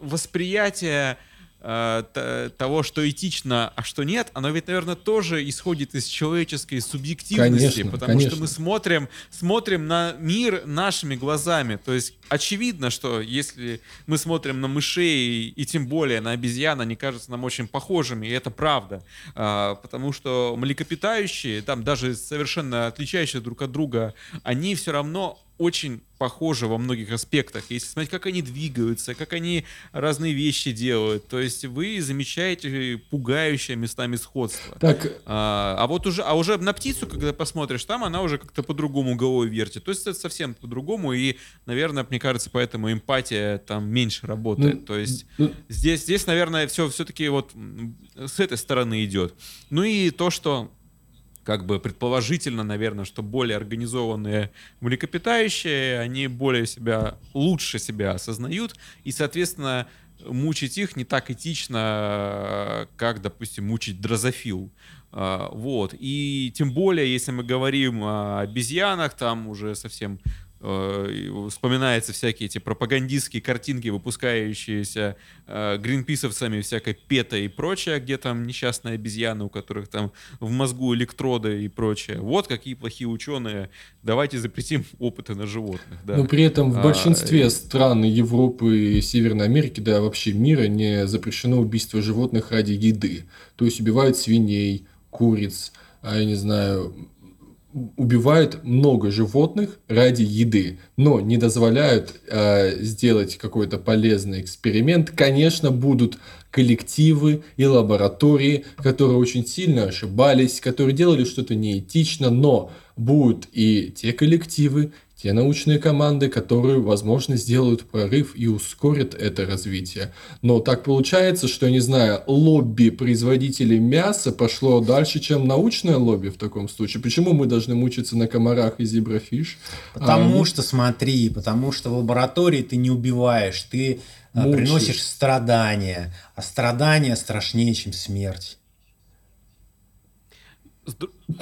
Speaker 1: восприятие того, что этично, а что нет, оно ведь, наверное, тоже исходит из человеческой субъективности,
Speaker 3: Конечно,
Speaker 1: потому
Speaker 3: конечно.
Speaker 1: что мы смотрим, смотрим на мир нашими глазами. То есть очевидно, что если мы смотрим на мышей и тем более на обезьян, они кажутся нам очень похожими, и это правда. А, потому что млекопитающие, там даже совершенно отличающие друг от друга, они все равно очень похожи во многих аспектах. Если смотреть, как они двигаются, как они разные вещи делают, то есть вы замечаете пугающее местами сходство.
Speaker 3: Так.
Speaker 1: А, а вот уже, а уже на птицу, когда посмотришь, там она уже как-то по-другому головой вертит. То есть это совсем по-другому, и, наверное, мне кажется, поэтому эмпатия там меньше работает. Ну, то есть ну, здесь, здесь, наверное, все все-таки вот с этой стороны идет. Ну и то, что как бы предположительно, наверное, что более организованные млекопитающие, они более себя, лучше себя осознают, и, соответственно, мучить их не так этично, как, допустим, мучить дрозофил. А, вот. И тем более, если мы говорим о обезьянах, там уже совсем вспоминаются всякие эти пропагандистские картинки, выпускающиеся э, гринписовцами, всякой пета и прочее, где там несчастные обезьяны, у которых там в мозгу электроды и прочее. Вот какие плохие ученые. Давайте запретим *laughs* опыты на животных. Да.
Speaker 3: Но при этом в а, большинстве а, стран Европы и Северной Америки, да, вообще мира не запрещено убийство животных ради еды. То есть убивают свиней, куриц, а я не знаю, убивают много животных ради еды, но не дозволяют э, сделать какой-то полезный эксперимент. Конечно, будут коллективы и лаборатории, которые очень сильно ошибались, которые делали что-то неэтично, но будут и те коллективы, те научные команды, которые, возможно, сделают прорыв и ускорят это развитие. Но так получается, что, не знаю, лобби производителей мяса пошло дальше, чем научное лобби в таком случае. Почему мы должны мучиться на комарах и зеброфиш?
Speaker 2: Потому а, что, смотри, потому что в лаборатории ты не убиваешь, ты а, Мучаешь. приносишь страдания, а страдания страшнее, чем смерть.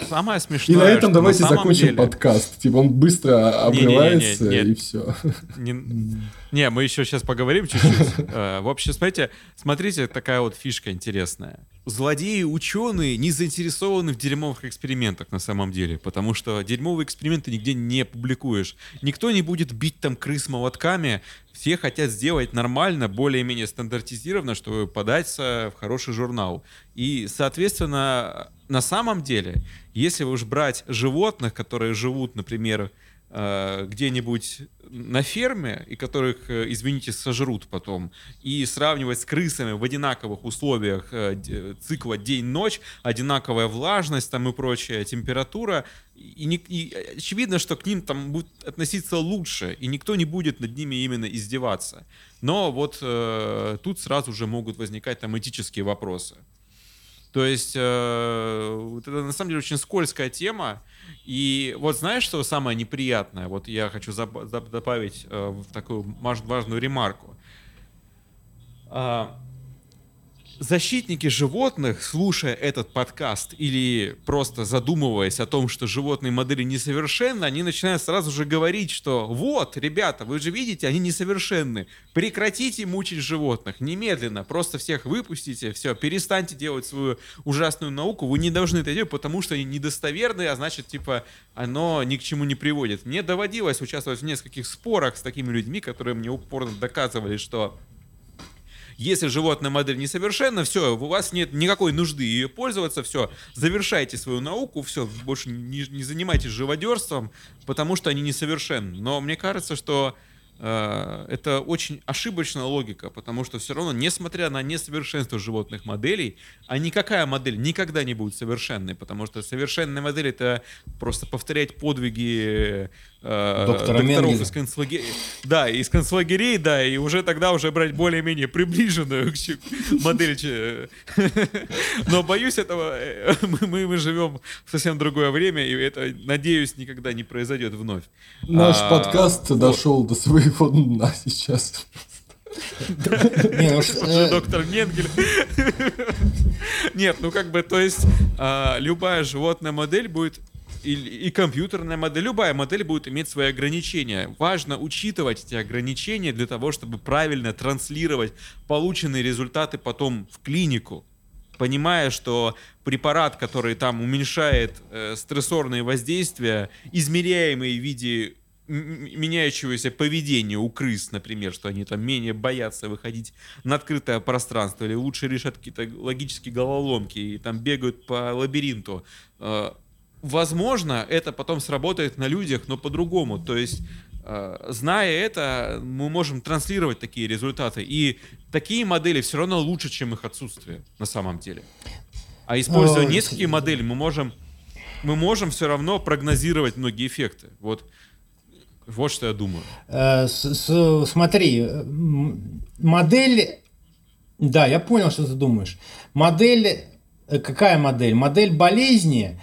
Speaker 1: Самое смешное.
Speaker 3: И на этом давайте на закончим деле... подкаст. Типа он быстро обрывается не, не, не, и все.
Speaker 1: Не, не, мы еще сейчас поговорим чуть-чуть. Э, в общем, смотрите, смотрите, такая вот фишка интересная. Злодеи ученые не заинтересованы в дерьмовых экспериментах на самом деле, потому что дерьмовые эксперименты нигде не публикуешь. Никто не будет бить там крыс молотками, все хотят сделать нормально, более-менее стандартизированно, чтобы податься в хороший журнал. И, соответственно, на самом деле, если уж брать животных, которые живут, например, э, где-нибудь на ферме, и которых, э, извините, сожрут потом, и сравнивать с крысами в одинаковых условиях э, цикла день-ночь, одинаковая влажность там и прочая температура, и, не, и очевидно, что к ним там будет относиться лучше, и никто не будет над ними именно издеваться. Но вот э, тут сразу же могут возникать там этические вопросы. То есть э, это на самом деле очень скользкая тема. И вот знаешь, что самое неприятное? Вот я хочу добавить э, в такую важную ремарку. А, защитники животных, слушая этот подкаст или просто задумываясь о том, что животные модели несовершенны, они начинают сразу же говорить, что вот, ребята, вы же видите, они несовершенны. Прекратите мучить животных немедленно, просто всех выпустите, все, перестаньте делать свою ужасную науку, вы не должны это делать, потому что они недостоверные, а значит, типа, оно ни к чему не приводит. Мне доводилось участвовать в нескольких спорах с такими людьми, которые мне упорно доказывали, что если животная модель несовершенна, все, у вас нет никакой нужды ее пользоваться, все, завершайте свою науку, все, больше не, не занимайтесь живодерством, потому что они несовершенны. Но мне кажется, что это очень ошибочная логика, потому что все равно, несмотря на несовершенство животных моделей, а никакая модель никогда не будет совершенной, потому что совершенная модель это просто повторять подвиги э, докторов из концлагерей. Да, из концлагерей, да, и уже тогда уже брать более-менее приближенную модель. *laughs* Но боюсь этого, э, *laughs* мы, мы живем в совсем другое время, и это, надеюсь, никогда не произойдет вновь.
Speaker 3: Наш а, подкаст дошел до своего дна сейчас. *laughs*
Speaker 1: Что... Доктор Менгель. *laughs* Нет, ну как бы, то есть а, любая животная модель будет и, и компьютерная модель, любая модель будет иметь свои ограничения. Важно учитывать эти ограничения для того, чтобы правильно транслировать полученные результаты потом в клинику понимая, что препарат, который там уменьшает э, стрессорные воздействия, измеряемые в виде меняющегося поведения у крыс, например, что они там менее боятся выходить на открытое пространство или лучше решат какие-то логические головоломки и там бегают по лабиринту. Э, возможно, это потом сработает на людях, но по-другому. То есть Э, зная это, мы можем транслировать такие результаты. И такие модели все равно лучше, чем их отсутствие на самом деле. А используя несколько моделей, мы можем, мы можем все равно прогнозировать многие эффекты. Вот, вот что я думаю.
Speaker 2: Э, смотри, модель... Да, я понял, что ты думаешь. Модель... Э, какая модель? Модель болезни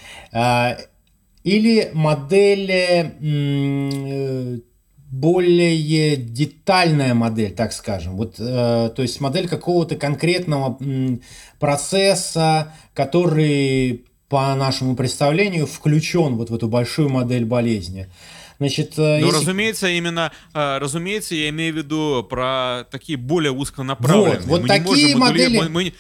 Speaker 2: или модель более детальная модель, так скажем. Вот, э, то есть модель какого-то конкретного м, процесса, который, по нашему представлению, включен вот в эту большую модель болезни.
Speaker 1: Значит, э, ну, если... разумеется, именно, э, разумеется, я имею в виду про такие более узконаправленные.
Speaker 2: Вот, вот мы такие модели... Мы, мы,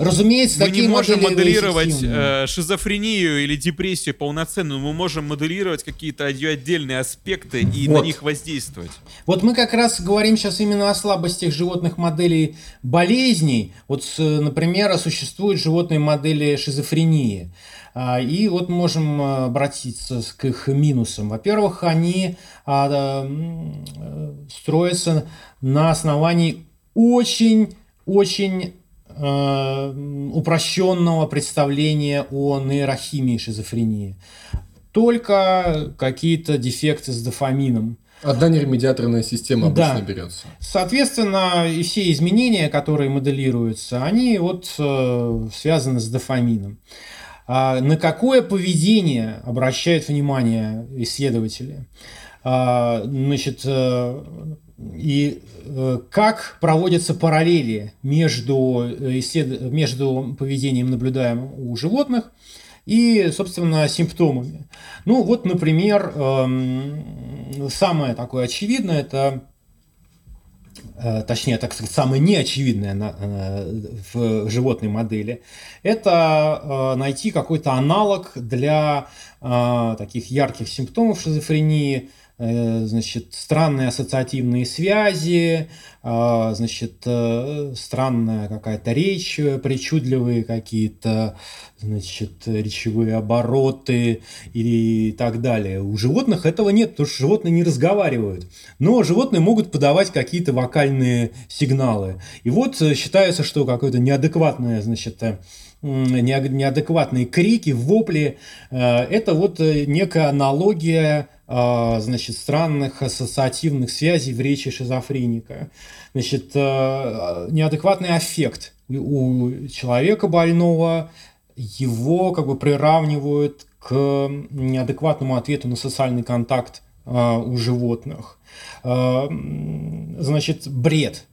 Speaker 2: Разумеется,
Speaker 1: мы не можем моделировать э, шизофрению или депрессию полноценно, но мы можем моделировать какие-то отдельные аспекты и вот. на них воздействовать.
Speaker 2: Вот мы как раз говорим сейчас именно о слабостях животных моделей болезней. Вот, например, существуют животные модели шизофрении. А, и вот можем э, обратиться к их минусам. Во-первых, они а, э, строятся на основании очень очень Э, упрощенного представления о нейрохимии шизофрении. Только какие-то дефекты с дофамином.
Speaker 3: Одна нейромедиаторная система обычно да. берется.
Speaker 2: Соответственно, и все изменения, которые моделируются, они вот э, связаны с дофамином. А на какое поведение обращают внимание исследователи? А, значит, э, и э, как проводятся параллели между, э, между поведением, наблюдаемым у животных, и, собственно, симптомами. Ну, вот, например, эм, самое такое очевидное – это э, точнее, так сказать, самое неочевидное в животной модели, это найти какой-то аналог для таких ярких симптомов шизофрении, значит, странные ассоциативные связи, а, значит, э, странная какая-то речь, причудливые какие-то, значит, речевые обороты и так далее. У животных этого нет, потому что животные не разговаривают. Но животные могут подавать какие-то вокальные сигналы. И вот э, считается, что какое-то неадекватное, значит, неадекватные крики, вопли, это вот некая аналогия значит, странных ассоциативных связей в речи шизофреника. Значит, а, неадекватный аффект у человека больного, его как бы приравнивают к неадекватному ответу на социальный контакт а, у животных. Значит, бред.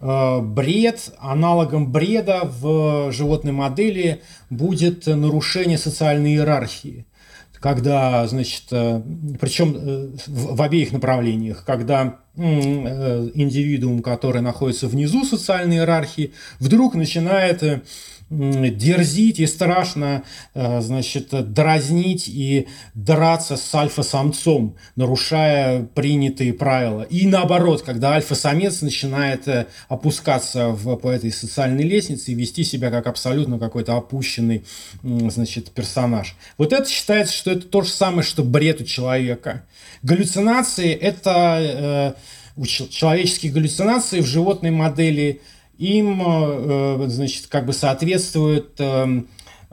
Speaker 2: Бред, аналогом бреда в животной модели будет нарушение социальной иерархии когда, значит, э, причем э, в обеих направлениях, когда э, индивидуум, который находится внизу социальной иерархии, вдруг начинает дерзить и страшно, э, значит, дразнить и драться с альфа-самцом, нарушая принятые правила. И наоборот, когда альфа-самец начинает э, опускаться в, по этой социальной лестнице и вести себя как абсолютно какой-то опущенный, значит, персонаж. Вот это считается, что это то же самое, что бред у человека. Галлюцинации – это э, человеческие галлюцинации в животной модели – им, э, значит, как бы соответствует э,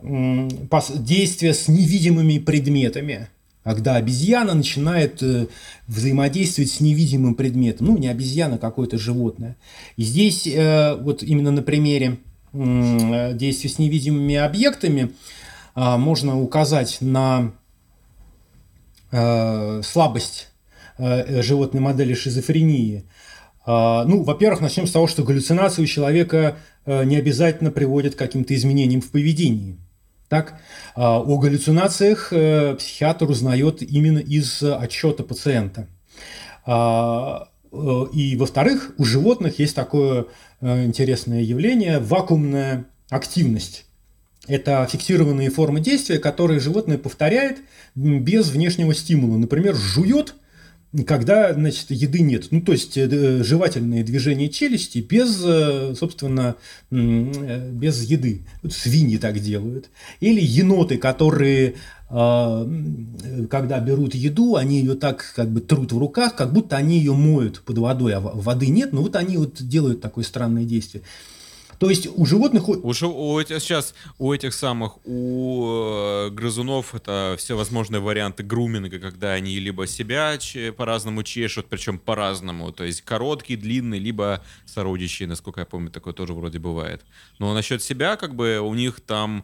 Speaker 2: действие с невидимыми предметами. Когда обезьяна начинает э, взаимодействовать с невидимым предметом, ну, не обезьяна, а какое-то животное. И здесь вот именно на примере действия с невидимыми объектами можно указать на слабость животной модели шизофрении – ну, во-первых, начнем с того, что галлюцинации у человека э, не обязательно приводят к каким-то изменениям в поведении. Так, а, о галлюцинациях э, психиатр узнает именно из отчета пациента. А, э, и, во-вторых, у животных есть такое интересное явление – вакуумная активность. Это фиксированные формы действия, которые животное повторяет без внешнего стимула. Например, жует – когда, значит, еды нет. Ну, то есть э, жевательные движения челюсти без, э, собственно, э, без еды. Свиньи так делают. Или еноты, которые а, когда берут еду, они ее так как бы трут в руках, как будто они ее моют под водой, а воды нет, но вот они вот делают такое странное действие. То есть у животных...
Speaker 1: У, у этих, сейчас у этих самых, у э, грызунов это все возможные варианты груминга, когда они либо себя по-разному чешут, причем по-разному, то есть короткий, длинный, либо сородичи, насколько я помню, такое тоже вроде бывает. Но насчет себя, как бы, у них там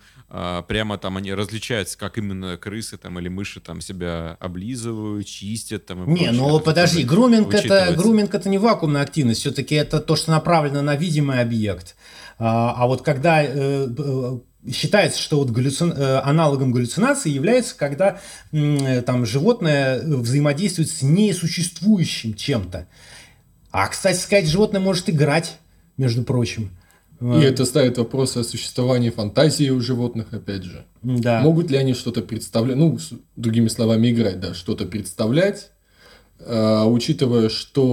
Speaker 1: прямо там они различаются, как именно крысы там или мыши там себя облизывают, чистят там.
Speaker 2: Не, ну подожди, груминг это, груминг это не вакуумная активность, все-таки это то, что направлено на видимый объект. А, а вот когда э, э, считается, что вот галлюци... Э, аналогом галлюцинации является, когда там животное взаимодействует с несуществующим чем-то. А, кстати сказать, животное может играть, между прочим.
Speaker 3: И это ставит вопрос о существовании фантазии у животных, опять же.
Speaker 2: Да.
Speaker 3: Могут ли они что-то представлять, ну, другими словами, играть, да, что-то представлять, а, учитывая, что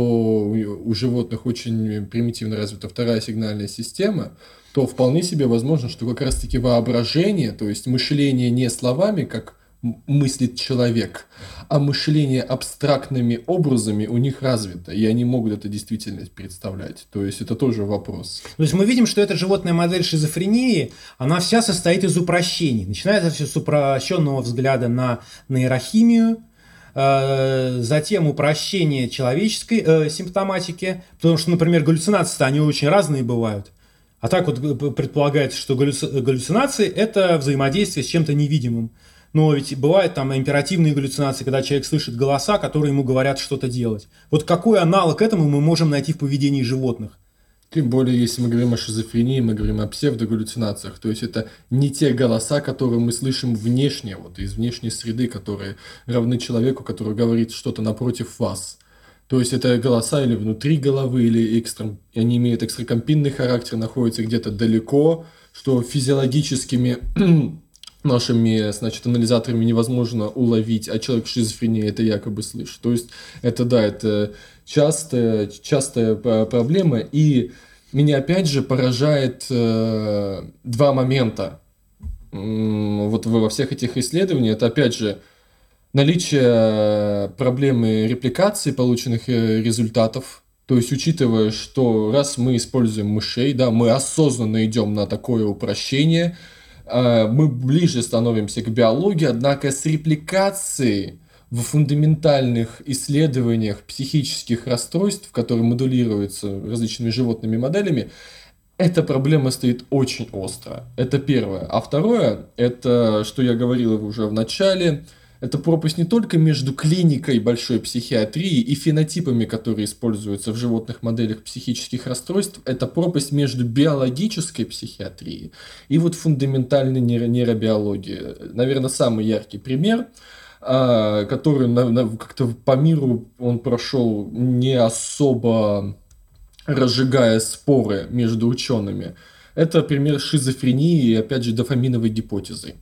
Speaker 3: у животных очень примитивно развита вторая сигнальная система, то вполне себе возможно, что как раз-таки воображение, то есть мышление не словами, как мыслит человек, а мышление абстрактными образами у них развито, и они могут это действительность представлять. То есть это тоже вопрос.
Speaker 2: То есть мы видим, что эта животная модель шизофрении, она вся состоит из упрощений. Начинается все с упрощенного взгляда на нейрохимию, Э, затем упрощение человеческой э, симптоматики, потому что, например, галлюцинации они очень разные бывают. А так вот э, предполагается, что галлюцинации – это взаимодействие с чем-то невидимым. Но ведь бывают там императивные галлюцинации, когда человек слышит голоса, которые ему говорят что-то делать. Вот какой аналог этому мы можем найти в поведении животных?
Speaker 3: Тем более, если мы говорим о шизофрении, мы говорим о псевдогаллюцинациях. То есть это не те голоса, которые мы слышим внешне, вот из внешней среды, которые равны человеку, который говорит что-то напротив вас. То есть это голоса или внутри головы, или экстра... они имеют экстракомпинный характер, находятся где-то далеко, что физиологическими нашими, значит, анализаторами невозможно уловить, а человек с шизофренией это якобы слышит. То есть это, да, это частая, частая проблема, и меня опять же поражает э, два момента вот во всех этих исследованиях. Это опять же наличие проблемы репликации полученных э, результатов, то есть, учитывая, что раз мы используем мышей, да, мы осознанно идем на такое упрощение, э, мы ближе становимся к биологии, однако с репликацией в фундаментальных исследованиях психических расстройств, которые модулируются различными животными моделями, эта проблема стоит очень остро. Это первое. А второе, это, что я говорил уже в начале, это пропасть не только между клиникой большой психиатрии и фенотипами, которые используются в животных моделях психических расстройств, это пропасть между биологической психиатрией и вот фундаментальной нейробиологией. Наверное, самый яркий пример – а, который как-то по миру он прошел не особо разжигая споры между учеными. Это пример шизофрении и, опять же, дофаминовой гипотезы.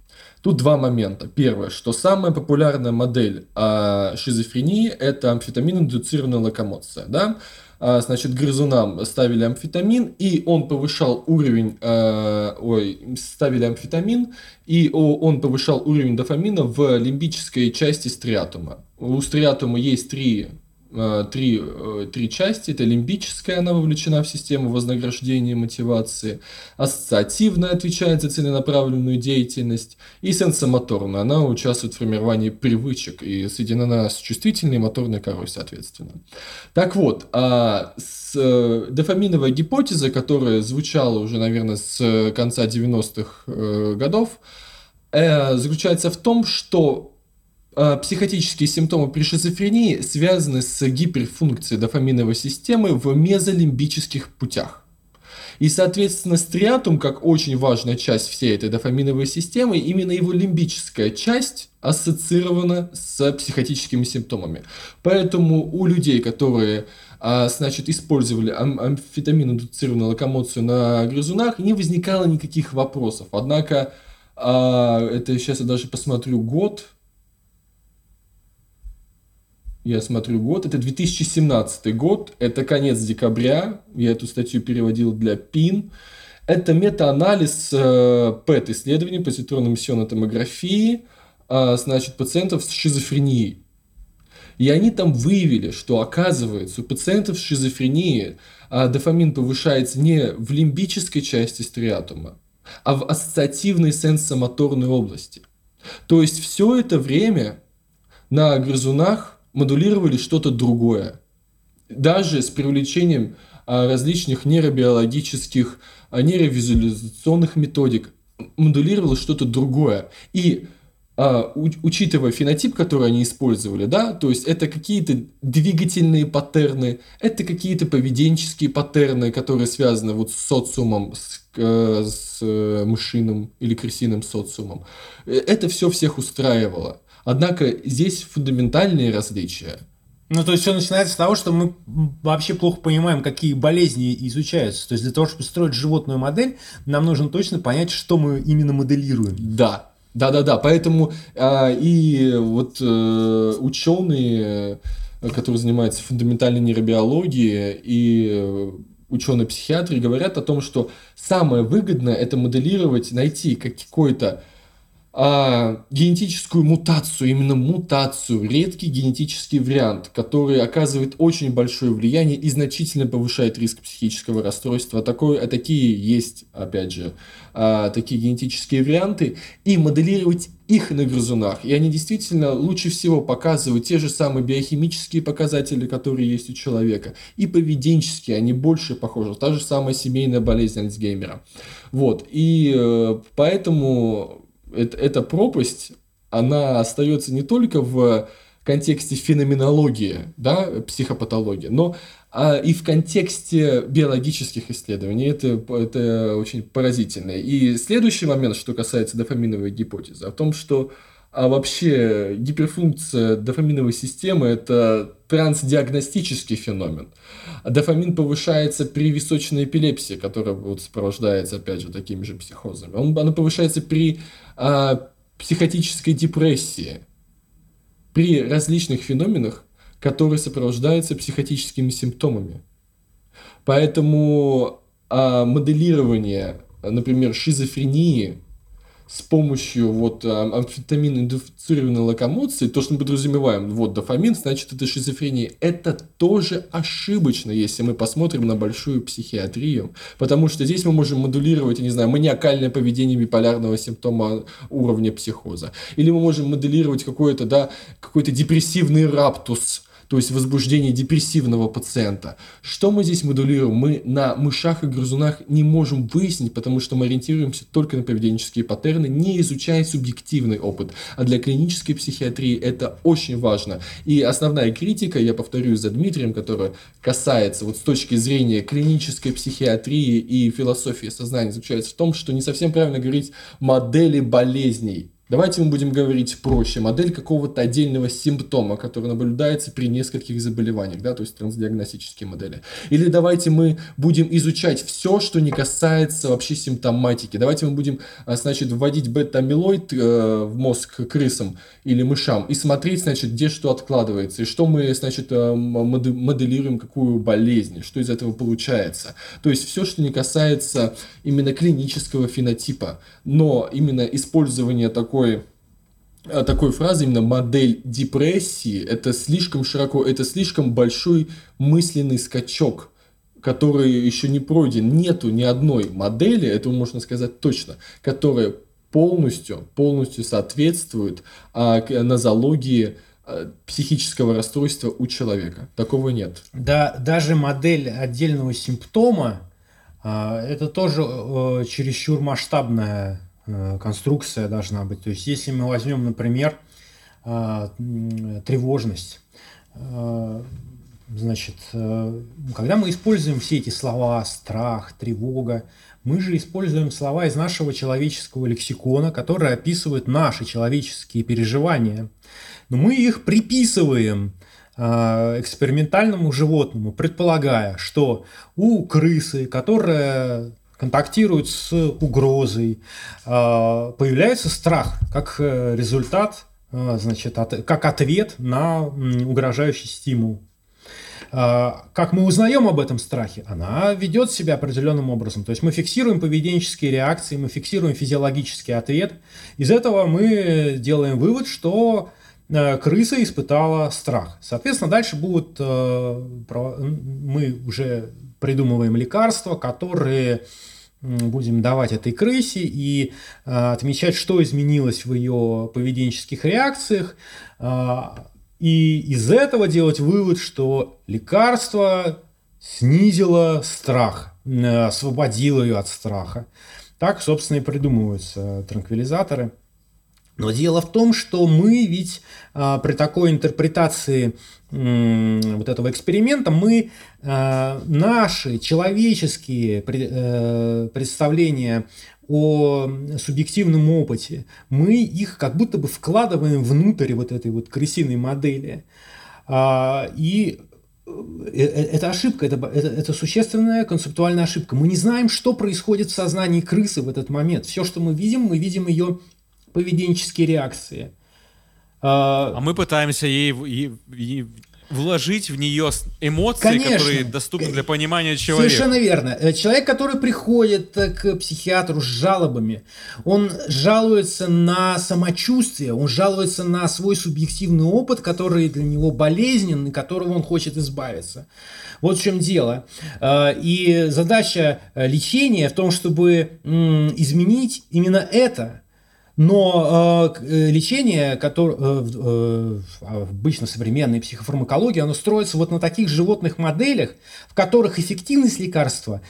Speaker 3: Тут два момента. Первое, что самая популярная модель а, шизофрении – это амфетамин-индуцированная локомоция. Да? А, значит, грызунам ставили амфетамин, и он повышал уровень, э, ой, ставили амфетамин, и он повышал уровень дофамина в лимбической части стриатума. У стриатума есть три Э, три, э, три части. Это лимбическая, она вовлечена в систему вознаграждения и мотивации. Ассоциативная отвечает за целенаправленную деятельность. И сенсомоторная, она участвует в формировании привычек и соединена с чувствительной моторной корой, соответственно. Так вот, а с, э, дофаминовая гипотеза, которая звучала уже, наверное, с конца 90-х годов, заключается в том, что психотические симптомы при шизофрении связаны с гиперфункцией дофаминовой системы в мезолимбических путях. И, соответственно, стриатум, как очень важная часть всей этой дофаминовой системы, именно его лимбическая часть ассоциирована с психотическими симптомами. Поэтому у людей, которые а, значит, использовали ам- амфетамин-индуцированную локомоцию на грызунах, не возникало никаких вопросов. Однако, а, это сейчас я даже посмотрю год, я смотрю год, это 2017 год, это конец декабря, я эту статью переводил для ПИН. Это мета-анализ э, ПЭТ-исследований, позитронно-эмиссионной томографии, э, значит, пациентов с шизофренией. И они там выявили, что оказывается у пациентов с шизофренией э, дофамин повышается не в лимбической части стриатума, а в ассоциативной сенсомоторной области. То есть все это время на грызунах модулировали что-то другое. Даже с привлечением а, различных нейробиологических, а, нейровизуализационных методик модулировало что-то другое. И а, учитывая фенотип, который они использовали, да, то есть это какие-то двигательные паттерны, это какие-то поведенческие паттерны, которые связаны вот с социумом, с, э, с э, мышиным или крысиным социумом. Э, это все всех устраивало. Однако здесь фундаментальные различия.
Speaker 2: Ну, то есть все начинается с того, что мы вообще плохо понимаем, какие болезни изучаются. То есть для того, чтобы строить животную модель, нам нужно точно понять, что мы именно моделируем.
Speaker 3: Да, да, да, да. Поэтому а, и вот а, ученые, которые занимаются фундаментальной нейробиологией и ученые-психиатры говорят о том, что самое выгодное это моделировать, найти какой-то а, генетическую мутацию, именно мутацию, редкий генетический вариант, который оказывает очень большое влияние и значительно повышает риск психического расстройства. Такое, а такие есть, опять же, а, такие генетические варианты, и моделировать их на грызунах. И они действительно лучше всего показывают те же самые биохимические показатели, которые есть у человека, и поведенческие, они больше похожи. Та же самая семейная болезнь Альцгеймера. Вот. И э, поэтому это, эта пропасть, она остается не только в контексте феноменологии, да, психопатологии, но а, и в контексте биологических исследований. Это, это очень поразительно. И следующий момент, что касается дофаминовой гипотезы, о том, что а вообще гиперфункция дофаминовой системы – это трансдиагностический феномен. Дофамин повышается при височной эпилепсии, которая вот сопровождается, опять же, такими же психозами. Он, оно повышается при а, психотической депрессии, при различных феноменах, которые сопровождаются психотическими симптомами. Поэтому а, моделирование, например, шизофрении – с помощью вот амфетамин-индуцированной локомоции, то, что мы подразумеваем, вот дофамин, значит, это шизофрения. Это тоже ошибочно, если мы посмотрим на большую психиатрию, потому что здесь мы можем модулировать, я не знаю, маниакальное поведение биполярного симптома уровня психоза. Или мы можем моделировать какой-то, да, какой-то депрессивный раптус, то есть возбуждение депрессивного пациента. Что мы здесь модулируем? Мы на мышах и грызунах не можем выяснить, потому что мы ориентируемся только на поведенческие паттерны, не изучая субъективный опыт. А для клинической психиатрии это очень важно. И основная критика, я повторюсь за Дмитрием, которая касается вот с точки зрения клинической психиатрии и философии сознания, заключается в том, что не совсем правильно говорить модели болезней Давайте мы будем говорить проще. Модель какого-то отдельного симптома, который наблюдается при нескольких заболеваниях, да, то есть трансдиагностические модели. Или давайте мы будем изучать все, что не касается вообще симптоматики. Давайте мы будем, а, значит, вводить бета-амилоид э, в мозг крысам или мышам и смотреть, значит, где что откладывается, и что мы, значит, э, моделируем, какую болезнь, что из этого получается. То есть все, что не касается именно клинического фенотипа, но именно использование такой такой э, такой фразы, именно модель депрессии, это слишком широко, это слишком большой мысленный скачок, который еще не пройден. Нету ни одной модели, это можно сказать точно, которая полностью, полностью соответствует а, нозологии а, психического расстройства у человека. Такого нет.
Speaker 2: Да, даже модель отдельного симптома, а, это тоже а, чересчур масштабная конструкция должна быть. То есть, если мы возьмем, например, э, тревожность, э, значит, когда мы используем все эти слова страх, тревога, мы же используем слова из нашего человеческого лексикона, которые описывают наши человеческие переживания. Но мы их приписываем экспериментальному животному, предполагая, что у крысы, которая контактируют с угрозой, а, появляется страх как э, результат значит, от, как ответ на угрожающий стимул. Как мы узнаем об этом страхе? Она ведет себя определенным образом. То есть мы фиксируем поведенческие реакции, мы фиксируем физиологический ответ. Из этого мы делаем вывод, что крыса испытала страх. Соответственно, дальше будут, э, мы уже придумываем лекарства, которые будем давать этой крысе и э, отмечать, что изменилось в ее поведенческих реакциях, и из этого делать вывод, что лекарство снизило страх, освободило ее от страха. Так, собственно, и придумываются транквилизаторы – но дело в том, что мы ведь а, при такой интерпретации вот этого эксперимента мы а, наши человеческие пред, а, представления о субъективном опыте, мы их как будто бы вкладываем внутрь вот этой вот крысиной модели. А, и э, э, это ошибка, это, это, это существенная концептуальная ошибка. Мы не знаем, что происходит в сознании крысы в этот момент. Все, что мы видим, мы видим ее поведенческие реакции.
Speaker 1: А, а мы пытаемся ей, ей, ей вложить в нее эмоции,
Speaker 2: Конечно.
Speaker 1: которые доступны для понимания человека.
Speaker 2: Совершенно верно. Э, человек, который приходит э, к психиатру с жалобами, он жалуется на самочувствие, он жалуется на свой субъективный опыт, который для него болезнен и которого он хочет избавиться. Вот в чем дело. Э, и задача лечения в том, чтобы изменить именно это – но э, э, лечение, которое э, э, обычно современной психофармакологии, оно строится вот на таких животных моделях, в которых эффективность лекарства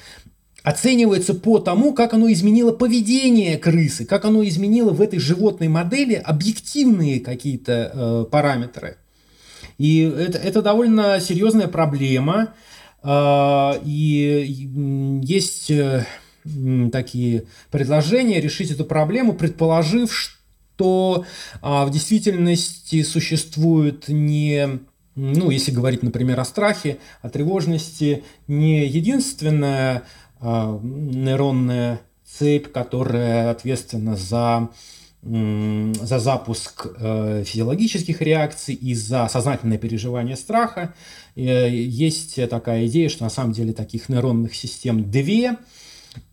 Speaker 2: оценивается по тому, как оно изменило поведение крысы, как оно изменило в этой животной модели объективные какие-то э, параметры. И это, это довольно серьезная проблема. Э, и есть такие предложения решить эту проблему, предположив, что а, в действительности существует не ну, если говорить, например, о страхе, о тревожности, не единственная э, нейронная цепь, которая ответственна за, за запуск э, физиологических реакций и за сознательное переживание страха. Э, есть такая идея, что на самом деле таких нейронных систем две –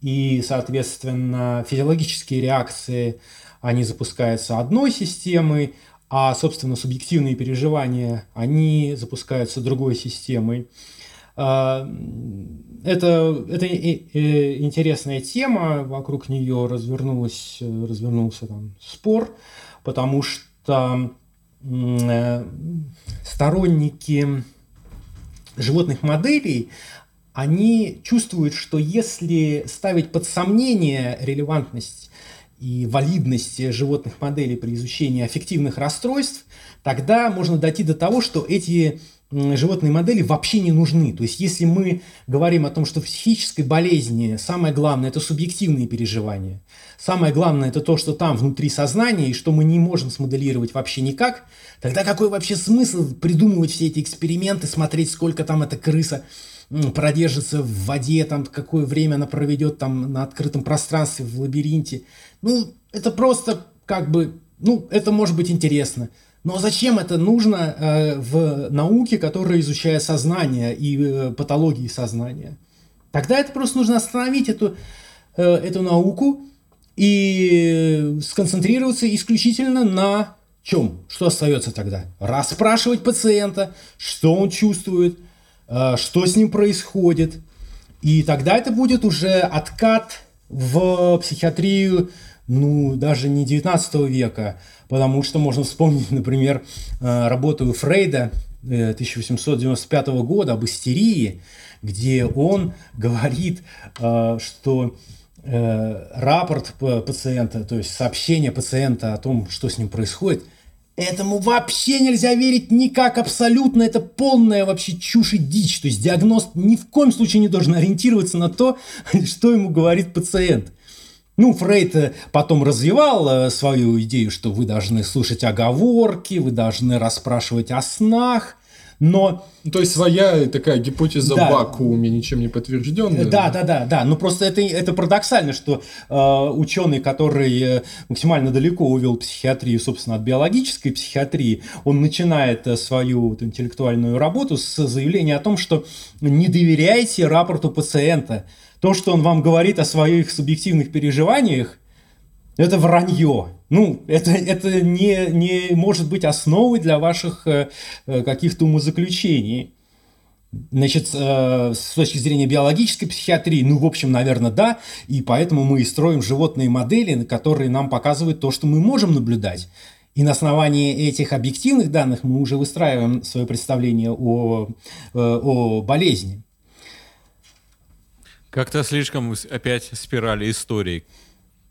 Speaker 2: и, соответственно, физиологические реакции, они запускаются одной системой, а, собственно, субъективные переживания, они запускаются другой системой. А, это, это интересная тема, вокруг нее развернулась, развернулся там спор, потому что э, сторонники животных моделей, они чувствуют, что если ставить под сомнение релевантность и валидность животных моделей при изучении аффективных расстройств, тогда можно дойти до того, что эти животные модели вообще не нужны. То есть, если мы говорим о том, что в психической болезни самое главное – это субъективные переживания, самое главное – это то, что там внутри сознания, и что мы не можем смоделировать вообще никак, тогда какой вообще смысл придумывать все эти эксперименты, смотреть, сколько там эта крыса продержится в воде, там, какое время она проведет там на открытом пространстве, в лабиринте. Ну, это просто как бы, ну, это может быть интересно. Но зачем это нужно э, в науке, которая изучает сознание и э, патологии сознания? Тогда это просто нужно остановить эту, э, эту науку и сконцентрироваться исключительно на чем? Что остается тогда? Расспрашивать пациента, что он чувствует, что с ним происходит. И тогда это будет уже откат в психиатрию, ну, даже не 19 века, потому что можно вспомнить, например, э, работу Фрейда 1895 э, года об истерии, где он говорит, что рапорт пациента, то есть сообщение пациента о том, что с ним происходит – Этому вообще нельзя верить никак абсолютно. Это полная вообще чушь и дичь. То есть диагноз ни в коем случае не должен ориентироваться на то, *laughs* что ему говорит пациент. Ну, Фрейд э, потом развивал э, свою идею, что вы должны слушать оговорки, вы должны расспрашивать о снах. Но...
Speaker 3: Ну, то есть своя такая гипотеза да. вакууме, ничем не подтвержденная.
Speaker 2: Да, да, да, да. Но просто это, это парадоксально, что э, ученый, который э, максимально далеко увел психиатрию, собственно, от биологической психиатрии, он начинает э, свою вот, интеллектуальную работу с заявления о том, что не доверяйте рапорту пациента. То, что он вам говорит о своих субъективных переживаниях, это вранье. Ну, это, это не, не может быть основой для ваших э, э, каких-то умозаключений. Значит, э, с точки зрения биологической психиатрии, ну, в общем, наверное, да. И поэтому мы и строим животные модели, которые нам показывают то, что мы можем наблюдать. И на основании этих объективных данных мы уже выстраиваем свое представление о, о болезни.
Speaker 1: Как-то слишком опять спирали истории.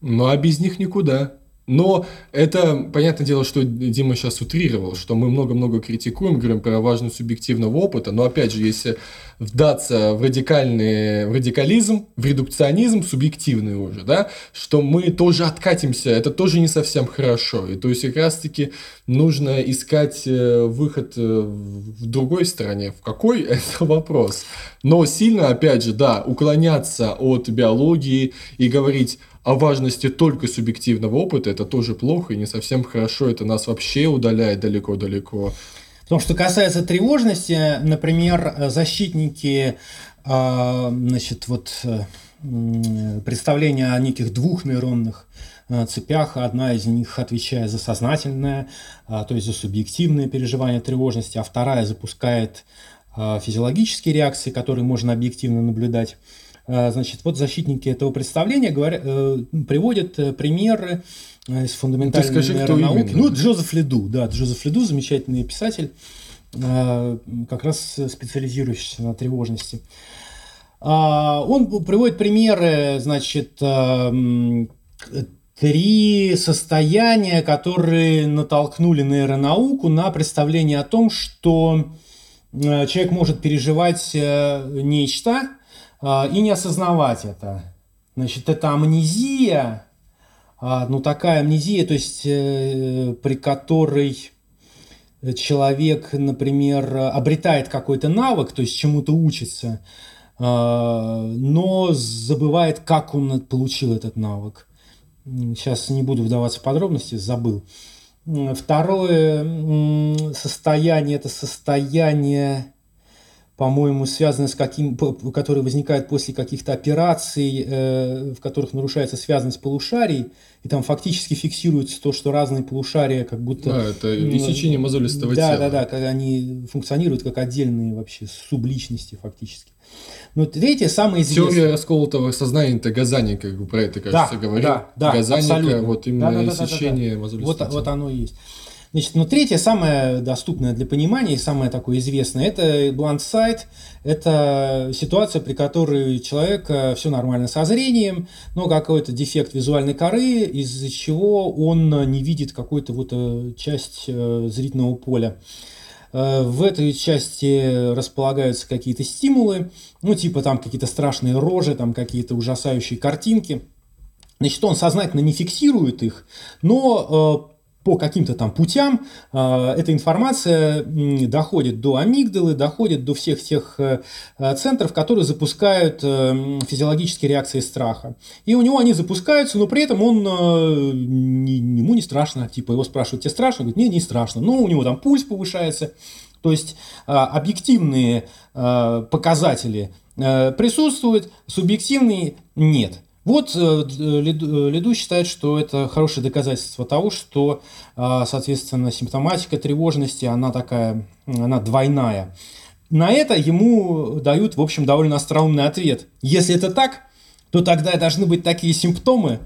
Speaker 3: Ну, а без них никуда. Но это, понятное дело, что Дима сейчас утрировал, что мы много-много критикуем, говорим про важность субъективного опыта, но опять же, если вдаться в радикальный в радикализм, в редукционизм субъективный уже, да, что мы тоже откатимся, это тоже не совсем хорошо. И то есть как раз-таки нужно искать э, выход э, в другой стороне. В какой *laughs* – это вопрос. Но сильно, опять же, да, уклоняться от биологии и говорить о важности только субъективного опыта, это тоже плохо и не совсем хорошо, это нас вообще удаляет далеко-далеко.
Speaker 2: Потому что касается тревожности, например, защитники, а, значит, вот представления о неких двух нейронных а, цепях. Одна из них отвечает за сознательное, а, то есть за субъективное переживание тревожности, а вторая запускает физиологические реакции, которые можно объективно наблюдать. А, значит, вот защитники этого представления говорят, э, приводят э, примеры э, из фундаментальной Ты скажи. Кто именно? Ну, Джозеф Леду, да, Джозеф Леду, замечательный писатель, как раз специализирующийся на тревожности. А, он приводит примеры, значит, три состояния, которые натолкнули нейронауку на представление о том, что человек может переживать нечто, и не осознавать это. Значит, это амнезия, а, ну такая амнезия, то есть э, при которой человек, например, обретает какой-то навык, то есть чему-то учится, а, но забывает, как он получил этот навык. Сейчас не буду вдаваться в подробности, забыл. Второе состояние – это состояние по-моему, связаны с каким, которые возникают после каких-то операций, э, в которых нарушается связанность полушарий, и там фактически фиксируется то, что разные полушария как будто...
Speaker 3: Да, это иссечение мозолистого
Speaker 2: да,
Speaker 3: тела.
Speaker 2: Да, да, да, когда они функционируют как отдельные вообще субличности фактически. Но третье, самое известное...
Speaker 3: Теория расколотого сознания, это Газаник, как бы про это, кажется, да, говорил. Да, да, Газаника, абсолютно. вот именно да, да, да, иссечение да, да, да. мозолистого
Speaker 2: вот, тела. Вот оно и есть. Значит, ну, третье, самое доступное для понимания и самое такое известное, это blind sight. Это ситуация, при которой человек все нормально со зрением, но какой-то дефект визуальной коры, из-за чего он не видит какую-то вот э, часть э, зрительного поля. Э, в этой части располагаются какие-то стимулы, ну, типа там какие-то страшные рожи, там какие-то ужасающие картинки. Значит, он сознательно не фиксирует их, но по каким-то там путям э, эта информация доходит до амигдалы, доходит до всех тех э, центров, которые запускают э, физиологические реакции страха. И у него они запускаются, но при этом он, ему не страшно. Типа его спрашивают, тебе страшно? Он говорит, не, не страшно. Ну, у него там пульс повышается. То есть объективные показатели присутствуют, субъективные нет. Вот э, э, Лиду считает, что это хорошее доказательство того, что, а, соответственно, симптоматика тревожности, она такая, она двойная. На это ему дают, в общем, довольно остроумный ответ. Если это так, то тогда должны быть такие симптомы,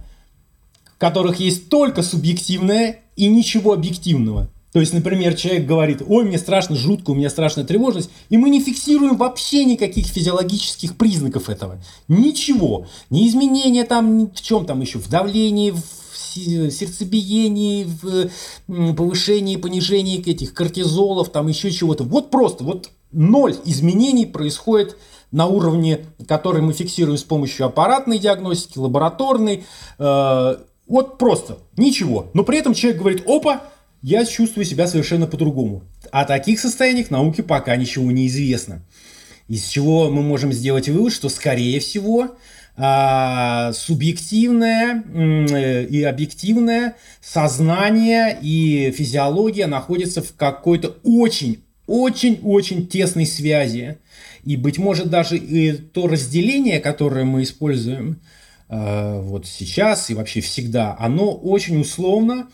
Speaker 2: в которых есть только субъективное и ничего объективного. То есть, например, человек говорит, ой, мне страшно, жутко, у меня страшная тревожность, и мы не фиксируем вообще никаких физиологических признаков этого. Ничего. Ни изменения там, в чем там еще, в давлении, в сердцебиении, в повышении, понижении этих кортизолов, там еще чего-то. Вот просто, вот ноль изменений происходит на уровне, который мы фиксируем с помощью аппаратной диагностики, лабораторной. Э, вот просто, ничего. Но при этом человек говорит, опа, я чувствую себя совершенно по-другому. о таких состояниях науки пока ничего не известно. Из чего мы можем сделать вывод, что, скорее всего, а, субъективное э, и объективное сознание и физиология находятся в какой-то очень, очень-очень тесной связи. И, быть может, даже и то разделение, которое мы используем э, вот сейчас и вообще всегда, оно очень условно.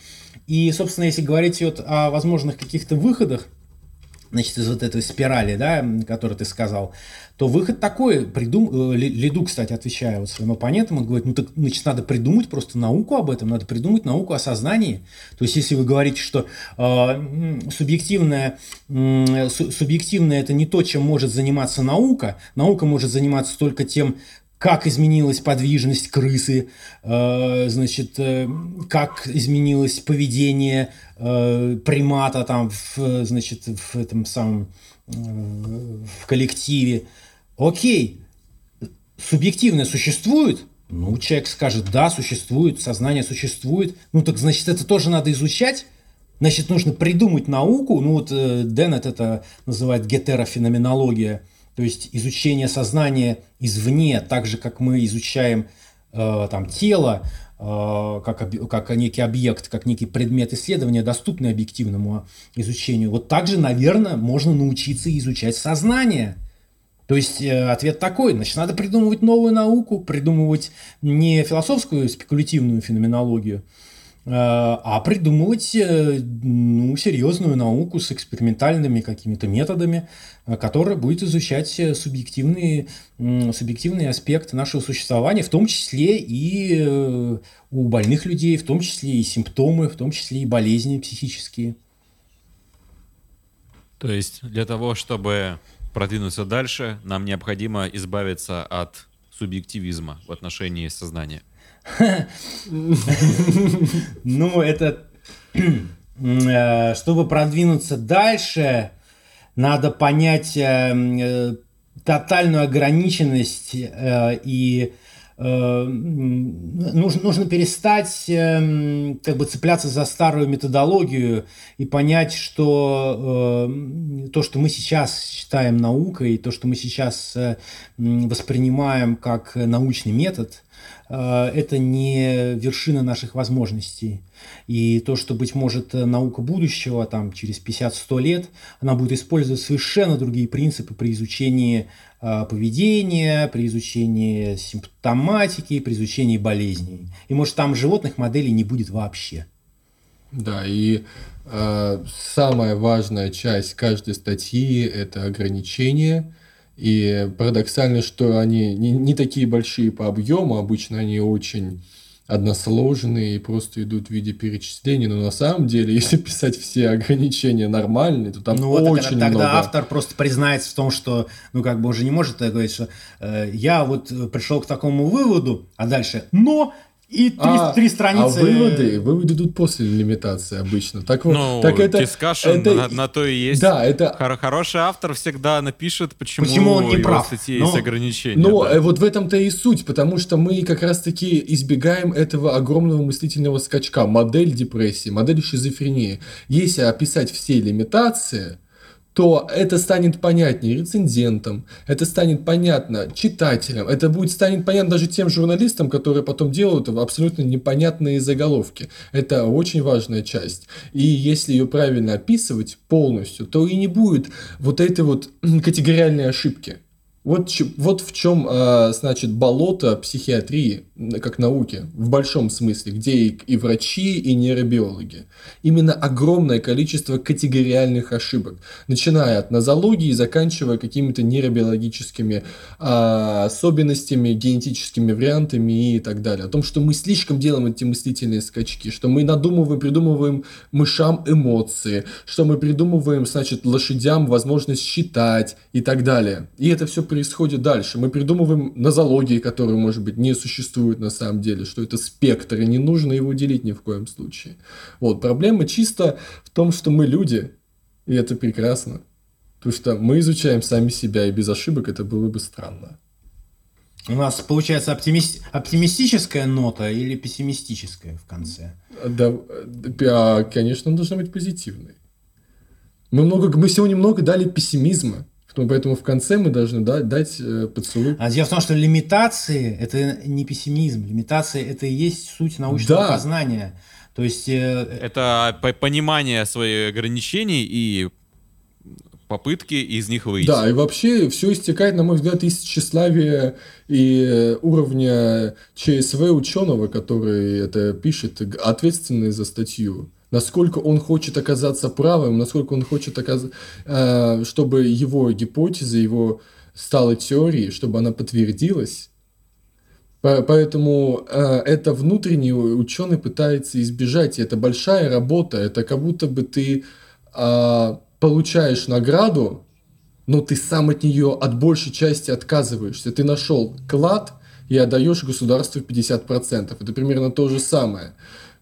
Speaker 2: И, собственно, если говорить вот о возможных каких-то выходах, значит, из вот этой спирали, да, которую ты сказал, то выход такой, придум... Э, Лиду, кстати, отвечая вот своим оппонентам, он говорит, ну так, значит, надо придумать просто науку об этом, надо придумать науку о сознании. То есть, если вы говорите, что э, субъективное, э, субъективное это не то, чем может заниматься наука, наука может заниматься только тем, как изменилась подвижность крысы, э, значит, э, как изменилось поведение э, примата там, в, значит, в этом самом в коллективе. Окей, субъективное существует? Ну, человек скажет, да, существует, сознание существует. Ну, так значит, это тоже надо изучать? Значит, нужно придумать науку. Ну, вот э, Деннет это называет гетерофеноменология – то есть изучение сознания извне, так же, как мы изучаем э, там, тело, э, как, как некий объект, как некий предмет исследования, доступный объективному изучению. Вот также, наверное, можно научиться изучать сознание. То есть э, ответ такой, значит, надо придумывать новую науку, придумывать не философскую спекулятивную феноменологию, а придумывать э, ну, серьезную науку с экспериментальными какими-то методами, э, которая будет изучать субъективные, субъективные аспекты нашего существования, в том числе и у больных людей, в том числе и симптомы, в том числе и болезни психические.
Speaker 1: То есть для того, чтобы продвинуться дальше, нам необходимо избавиться от субъективизма в отношении сознания. *laughs*
Speaker 2: Ну, это... Э, чтобы продвинуться дальше, надо понять э, э, тотальную ограниченность и нужно, нужно перестать как бы цепляться за старую методологию и понять, что то, что мы сейчас считаем наукой, то, что мы сейчас воспринимаем как научный метод, это не вершина наших возможностей. И то, что, быть может, наука будущего, там, через 50-100 лет, она будет использовать совершенно другие принципы при изучении э, поведения, при изучении симптоматики, при изучении болезней. И, может, там животных моделей не будет вообще.
Speaker 3: Да, и э, самая важная часть каждой статьи – это ограничение – и парадоксально, что они не, не такие большие по объему, обычно они очень односложные и просто идут в виде перечислений, но на самом деле, *laughs* если писать все ограничения нормальные, то там ну, очень вот, тогда,
Speaker 2: много. Тогда автор просто признается в том, что, ну, как бы он же не может говорить, что э, я вот пришел к такому выводу, а дальше, но и три, а, три страницы.
Speaker 3: А выводы, выводы идут после лимитации обычно. Так вот,
Speaker 1: ну,
Speaker 3: так это,
Speaker 1: это на, на то и есть.
Speaker 3: Да, это
Speaker 1: Хор хороший автор всегда напишет, почему, почему он не прав. статьи но, есть ограничения.
Speaker 3: Но да. Э, вот в этом-то и суть, потому что мы как раз-таки избегаем этого огромного мыслительного скачка. Модель депрессии, модель шизофрении. Если описать все лимитации, то это станет понятнее рецензентам, это станет понятно читателям, это будет станет понятно даже тем журналистам, которые потом делают абсолютно непонятные заголовки. Это очень важная часть. И если ее правильно описывать полностью, то и не будет вот этой вот категориальной ошибки. Вот, вот в чем, а, значит, болото психиатрии, как науки, в большом смысле, где и, и врачи, и нейробиологи. Именно огромное количество категориальных ошибок, начиная от нозологии, заканчивая какими-то нейробиологическими а, особенностями, генетическими вариантами и так далее. О том, что мы слишком делаем эти мыслительные скачки, что мы надумываем, придумываем мышам эмоции, что мы придумываем, значит, лошадям возможность считать и так далее. И это все происходит дальше. Мы придумываем нозологии, которые, может быть, не существуют на самом деле, что это спектр, и не нужно его делить ни в коем случае. Вот, проблема чисто в том, что мы люди, и это прекрасно. Потому что мы изучаем сами себя, и без ошибок это было бы странно.
Speaker 2: У нас получается оптимист... оптимистическая нота или пессимистическая в конце?
Speaker 3: Да, да, конечно, должна быть позитивной. Мы, много, мы сегодня много дали пессимизма. Поэтому в конце мы должны да, дать э, поцелуй.
Speaker 2: А дело в том, что лимитации – это не пессимизм. Лимитации – это и есть суть научного да. познания. То есть... Э,
Speaker 1: это понимание своих ограничений и попытки из них выйти.
Speaker 3: Да, и вообще все истекает, на мой взгляд, из тщеславия и уровня ЧСВ ученого, который это пишет, ответственный за статью насколько он хочет оказаться правым, насколько он хочет оказаться, э, чтобы его гипотеза, его стала теорией, чтобы она подтвердилась. Поэтому э, это внутренний ученый пытается избежать. И это большая работа. Это как будто бы ты э, получаешь награду, но ты сам от нее от большей части отказываешься. Ты нашел клад и отдаешь государству 50%. Это примерно то же самое.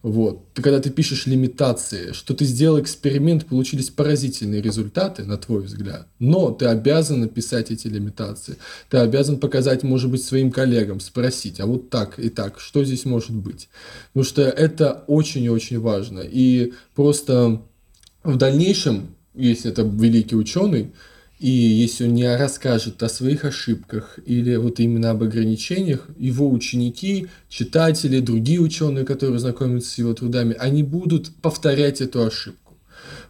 Speaker 3: Вот. Ты, когда ты пишешь лимитации, что ты сделал эксперимент, получились поразительные результаты, на твой взгляд, но ты обязан написать эти лимитации. Ты обязан показать, может быть, своим коллегам, спросить, а вот так и так, что здесь может быть? Потому что это очень и очень важно. И просто в дальнейшем, если это великий ученый, и если он не расскажет о своих ошибках или вот именно об ограничениях, его ученики, читатели, другие ученые, которые знакомятся с его трудами, они будут повторять эту ошибку.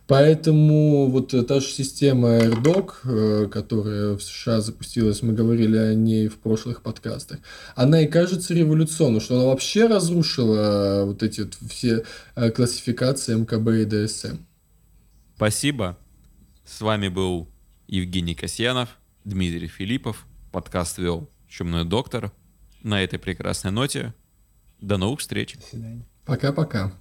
Speaker 3: Поэтому вот та же система AirDoc, э, которая в США запустилась, мы говорили о ней в прошлых подкастах, она и кажется революционной, что она вообще разрушила вот эти вот все э, классификации МКБ и ДСМ.
Speaker 1: Спасибо. С вами был Евгений Касьянов, Дмитрий Филиппов. Подкаст вел «Чумной доктор». На этой прекрасной ноте до новых встреч.
Speaker 2: До свидания.
Speaker 3: Пока-пока.